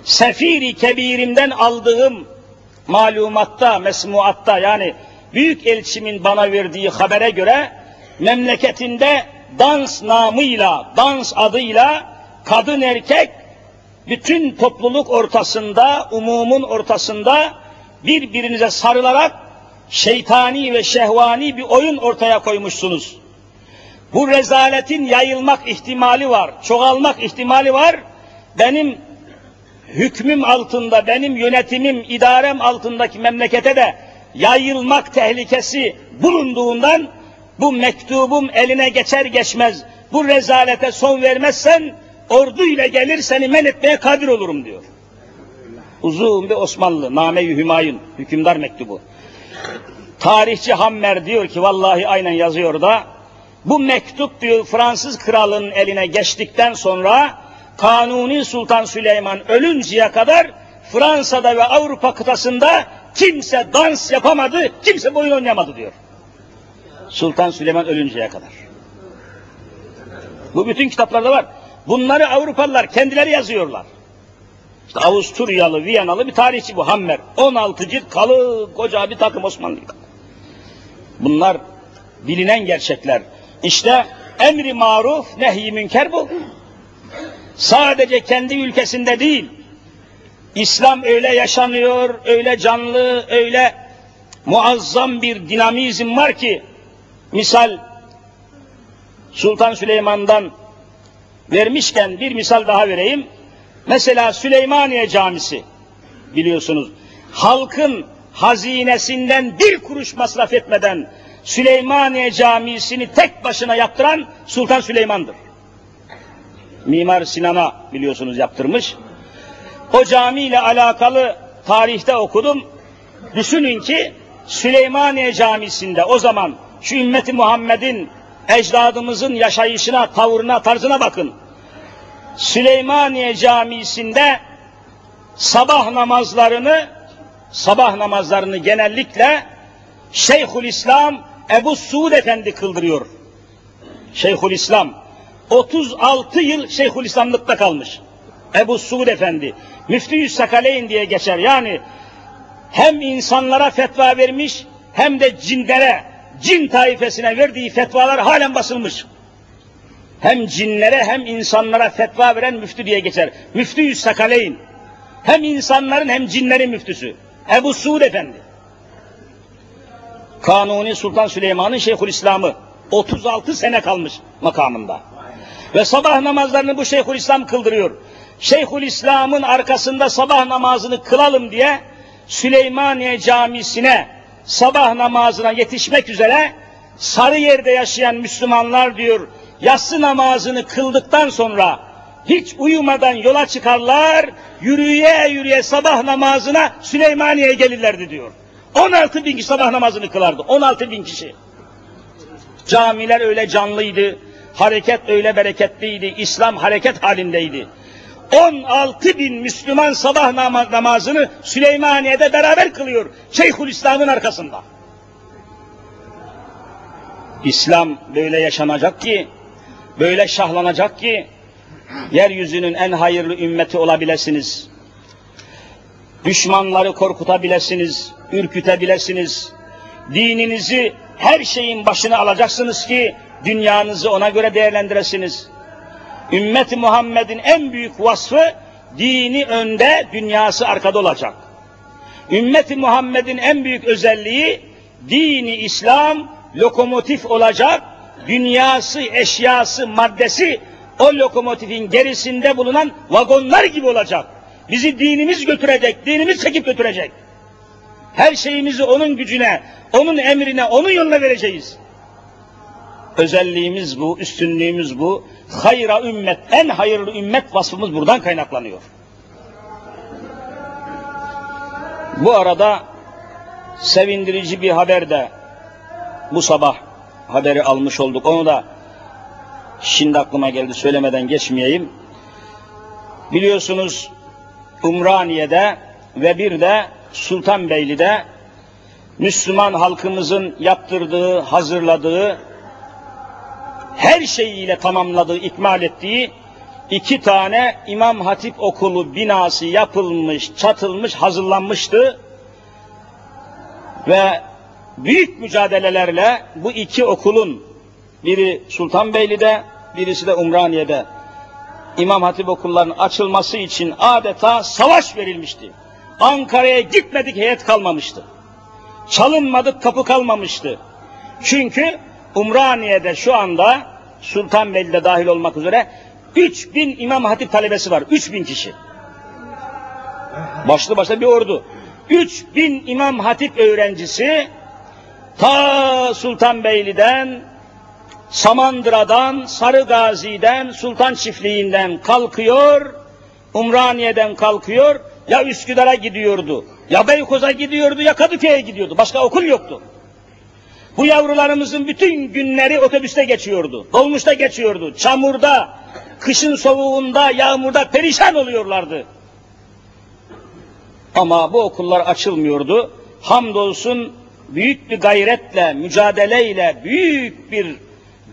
sefiri kebirimden aldığım malumatta, mesmuatta yani büyük elçimin bana verdiği habere göre memleketinde dans namıyla, dans adıyla kadın erkek bütün topluluk ortasında, umumun ortasında birbirinize sarılarak şeytani ve şehvani bir oyun ortaya koymuşsunuz. Bu rezaletin yayılmak ihtimali var, çoğalmak ihtimali var. Benim hükmüm altında, benim yönetimim, idarem altındaki memlekete de yayılmak tehlikesi bulunduğundan bu mektubum eline geçer geçmez bu rezalete son vermezsen orduyla gelir seni men etmeye kadir olurum diyor. Uzun bir Osmanlı, Name-i Hümayun, hükümdar mektubu. Tarihçi Hammer diyor ki vallahi aynen yazıyor da bu mektup diyor Fransız kralının eline geçtikten sonra Kanuni Sultan Süleyman ölünceye kadar Fransa'da ve Avrupa kıtasında kimse dans yapamadı, kimse boyun oynayamadı diyor. Sultan Süleyman ölünceye kadar. Bu bütün kitaplarda var. Bunları Avrupalılar kendileri yazıyorlar. İşte Avusturyalı, Viyanalı bir tarihçi bu Hammer. 16 cilt kalı koca bir takım Osmanlı. Bunlar bilinen gerçekler. İşte emri maruf, nehy münker bu. Sadece kendi ülkesinde değil, İslam öyle yaşanıyor, öyle canlı, öyle muazzam bir dinamizm var ki, misal Sultan Süleyman'dan vermişken bir misal daha vereyim. Mesela Süleymaniye Camisi biliyorsunuz. Halkın hazinesinden bir kuruş masraf etmeden Süleymaniye Camisi'ni tek başına yaptıran Sultan Süleyman'dır. Mimar Sinan'a biliyorsunuz yaptırmış. O camiyle alakalı tarihte okudum. Düşünün ki Süleymaniye Camisi'nde o zaman şu ümmeti Muhammed'in ecdadımızın yaşayışına, tavrına, tarzına bakın. Süleymaniye Camisi'nde sabah namazlarını sabah namazlarını genellikle Şeyhülislam Ebu Suud Efendi kıldırıyor. Şeyhülislam 36 yıl Şeyhülislamlıkta kalmış. Ebu Suud Efendi Müftü Sakaleyn diye geçer. Yani hem insanlara fetva vermiş hem de cinlere cin taifesine verdiği fetvalar halen basılmış. Hem cinlere hem insanlara fetva veren müftü diye geçer. Müftü Sakaleyn. Hem insanların hem cinlerin müftüsü. Ebu Suud Efendi. Kanuni Sultan Süleyman'ın Şeyhülislam'ı 36 sene kalmış makamında. Ve sabah namazlarını bu Şeyhülislam kıldırıyor. Şeyhülislam'ın arkasında sabah namazını kılalım diye Süleymaniye Camisi'ne sabah namazına yetişmek üzere Sarıyer'de yaşayan Müslümanlar diyor yatsı namazını kıldıktan sonra hiç uyumadan yola çıkarlar, yürüye yürüye sabah namazına Süleymaniye'ye gelirlerdi diyor. 16 bin kişi sabah namazını kılardı. 16 bin kişi. Camiler öyle canlıydı, hareket öyle bereketliydi, İslam hareket halindeydi. 16 bin Müslüman sabah namazını Süleymaniye'de beraber kılıyor. Şeyhülislam'ın arkasında. İslam böyle yaşanacak ki, böyle şahlanacak ki, yeryüzünün en hayırlı ümmeti olabilirsiniz. Düşmanları korkutabilirsiniz, ürkütebilirsiniz. Dininizi her şeyin başına alacaksınız ki dünyanızı ona göre değerlendiresiniz. Ümmet Muhammed'in en büyük vasfı dini önde, dünyası arkada olacak. Ümmet Muhammed'in en büyük özelliği dini İslam lokomotif olacak, dünyası, eşyası, maddesi o lokomotifin gerisinde bulunan vagonlar gibi olacak. Bizi dinimiz götürecek, dinimiz çekip götürecek. Her şeyimizi onun gücüne, onun emrine, onun yoluna vereceğiz. Özelliğimiz bu, üstünlüğümüz bu. Hayra ümmet, en hayırlı ümmet vasfımız buradan kaynaklanıyor. Bu arada sevindirici bir haber de bu sabah haberi almış olduk. Onu da şimdi aklıma geldi söylemeden geçmeyeyim. Biliyorsunuz Umraniye'de ve bir de Sultanbeyli'de Müslüman halkımızın yaptırdığı, hazırladığı, her şeyiyle tamamladığı, ikmal ettiği iki tane İmam Hatip okulu binası yapılmış, çatılmış, hazırlanmıştı. Ve büyük mücadelelerle bu iki okulun biri Sultanbeyli'de, birisi de Umraniye'de İmam Hatip okullarının açılması için adeta savaş verilmişti. Ankara'ya gitmedik heyet kalmamıştı. Çalınmadık kapı kalmamıştı. Çünkü Umraniye'de şu anda Sultanbeyli'de dahil olmak üzere 3000 İmam Hatip talebesi var. 3000 kişi. Başlı başına bir ordu. 3000 İmam Hatip öğrencisi ta Sultanbeyli'den Samandıra'dan, Sarı Gazi'den, Sultan Çiftliği'nden kalkıyor, Umraniye'den kalkıyor, ya Üsküdar'a gidiyordu, ya Beykoz'a gidiyordu, ya Kadıköy'e gidiyordu. Başka okul yoktu. Bu yavrularımızın bütün günleri otobüste geçiyordu, dolmuşta geçiyordu, çamurda, kışın soğuğunda, yağmurda perişan oluyorlardı. Ama bu okullar açılmıyordu. Hamdolsun büyük bir gayretle, mücadeleyle, büyük bir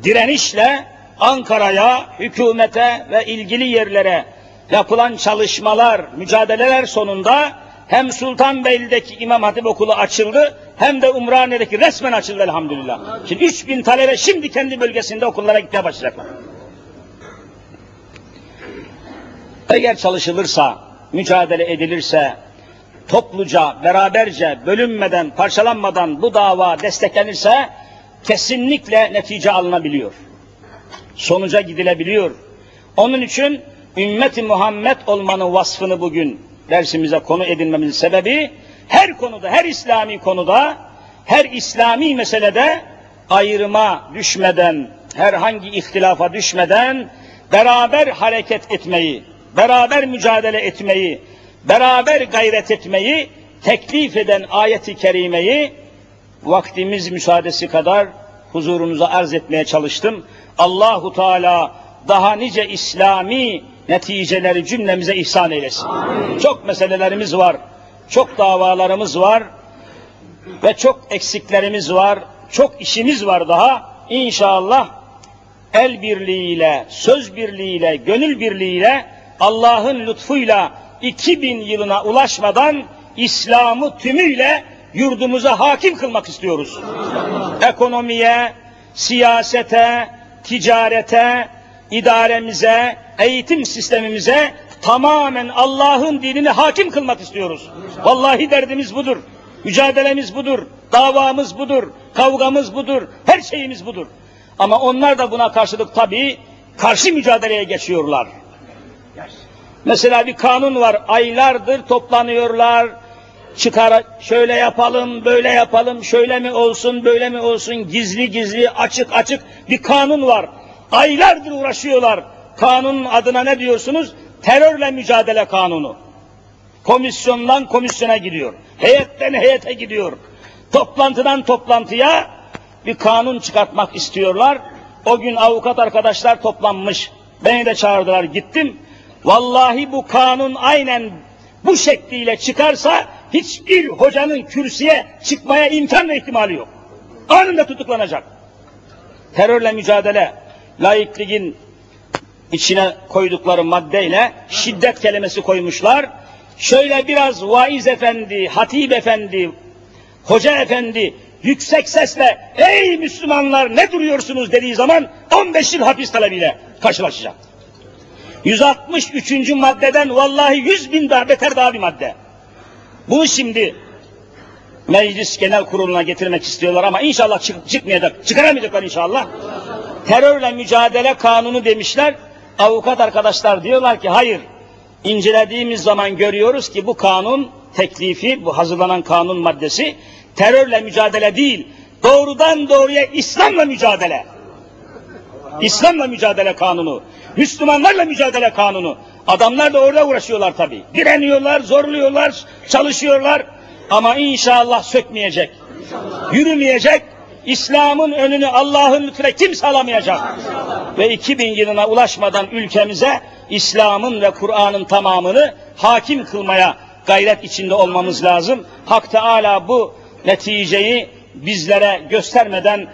direnişle Ankara'ya, hükümete ve ilgili yerlere yapılan çalışmalar, mücadeleler sonunda hem Sultanbeyli'deki İmam Hatip Okulu açıldı hem de Umraniye'deki resmen açıldı elhamdülillah. Şimdi 3000 talebe şimdi kendi bölgesinde okullara gitmeye başlayacaklar. Eğer çalışılırsa, mücadele edilirse, topluca, beraberce, bölünmeden, parçalanmadan bu dava desteklenirse kesinlikle netice alınabiliyor. Sonuca gidilebiliyor. Onun için ümmeti Muhammed olmanın vasfını bugün dersimize konu edinmemizin sebebi her konuda, her İslami konuda, her İslami meselede ayrıma düşmeden, herhangi ihtilafa düşmeden beraber hareket etmeyi, beraber mücadele etmeyi, beraber gayret etmeyi teklif eden ayeti kerimeyi vaktimiz müsaadesi kadar huzurunuza arz etmeye çalıştım. Allahu Teala daha nice İslami neticeleri cümlemize ihsan eylesin. Amin. Çok meselelerimiz var, çok davalarımız var ve çok eksiklerimiz var, çok işimiz var daha. İnşallah el birliğiyle, söz birliğiyle, gönül birliğiyle Allah'ın lütfuyla 2000 yılına ulaşmadan İslam'ı tümüyle yurdumuza hakim kılmak istiyoruz. Ekonomiye, siyasete, ticarete, idaremize, eğitim sistemimize tamamen Allah'ın dinini hakim kılmak istiyoruz. Vallahi derdimiz budur. Mücadelemiz budur. Davamız budur. Kavgamız budur. Her şeyimiz budur. Ama onlar da buna karşılık tabii karşı mücadeleye geçiyorlar. Mesela bir kanun var. Aylardır toplanıyorlar. Çıkar şöyle yapalım, böyle yapalım, şöyle mi olsun, böyle mi olsun, gizli gizli, açık açık bir kanun var. Aylardır uğraşıyorlar. Kanunun adına ne diyorsunuz? Terörle mücadele kanunu. Komisyondan komisyona gidiyor. Heyetten heyete gidiyor. Toplantıdan toplantıya bir kanun çıkartmak istiyorlar. O gün avukat arkadaşlar toplanmış. Beni de çağırdılar gittim. Vallahi bu kanun aynen bu şekliyle çıkarsa hiçbir hocanın kürsüye çıkmaya imkan ve ihtimali yok. Anında tutuklanacak. Terörle mücadele, laikliğin içine koydukları maddeyle şiddet kelimesi koymuşlar. Şöyle biraz vaiz efendi, hatip efendi, hoca efendi yüksek sesle ey Müslümanlar ne duruyorsunuz dediği zaman 15 yıl hapis talebiyle karşılaşacak. 163. maddeden vallahi 100 bin daha beter daha bir madde. Bunu şimdi meclis genel kuruluna getirmek istiyorlar ama inşallah çık çıkmayacak, çıkaramayacaklar inşallah. Terörle mücadele kanunu demişler. Avukat arkadaşlar diyorlar ki hayır. İncelediğimiz zaman görüyoruz ki bu kanun teklifi, bu hazırlanan kanun maddesi terörle mücadele değil, doğrudan doğruya İslam'la mücadele. İslam'la mücadele kanunu, Müslümanlarla mücadele kanunu. Adamlar da orada uğraşıyorlar tabii. Direniyorlar, zorluyorlar, çalışıyorlar. Ama inşallah sökmeyecek, yürümeyecek. İslam'ın önünü Allah'ın lütfüne kimse alamayacak. Ve 2000 yılına ulaşmadan ülkemize İslam'ın ve Kur'an'ın tamamını hakim kılmaya gayret içinde olmamız lazım. Hak Teala bu neticeyi bizlere göstermeden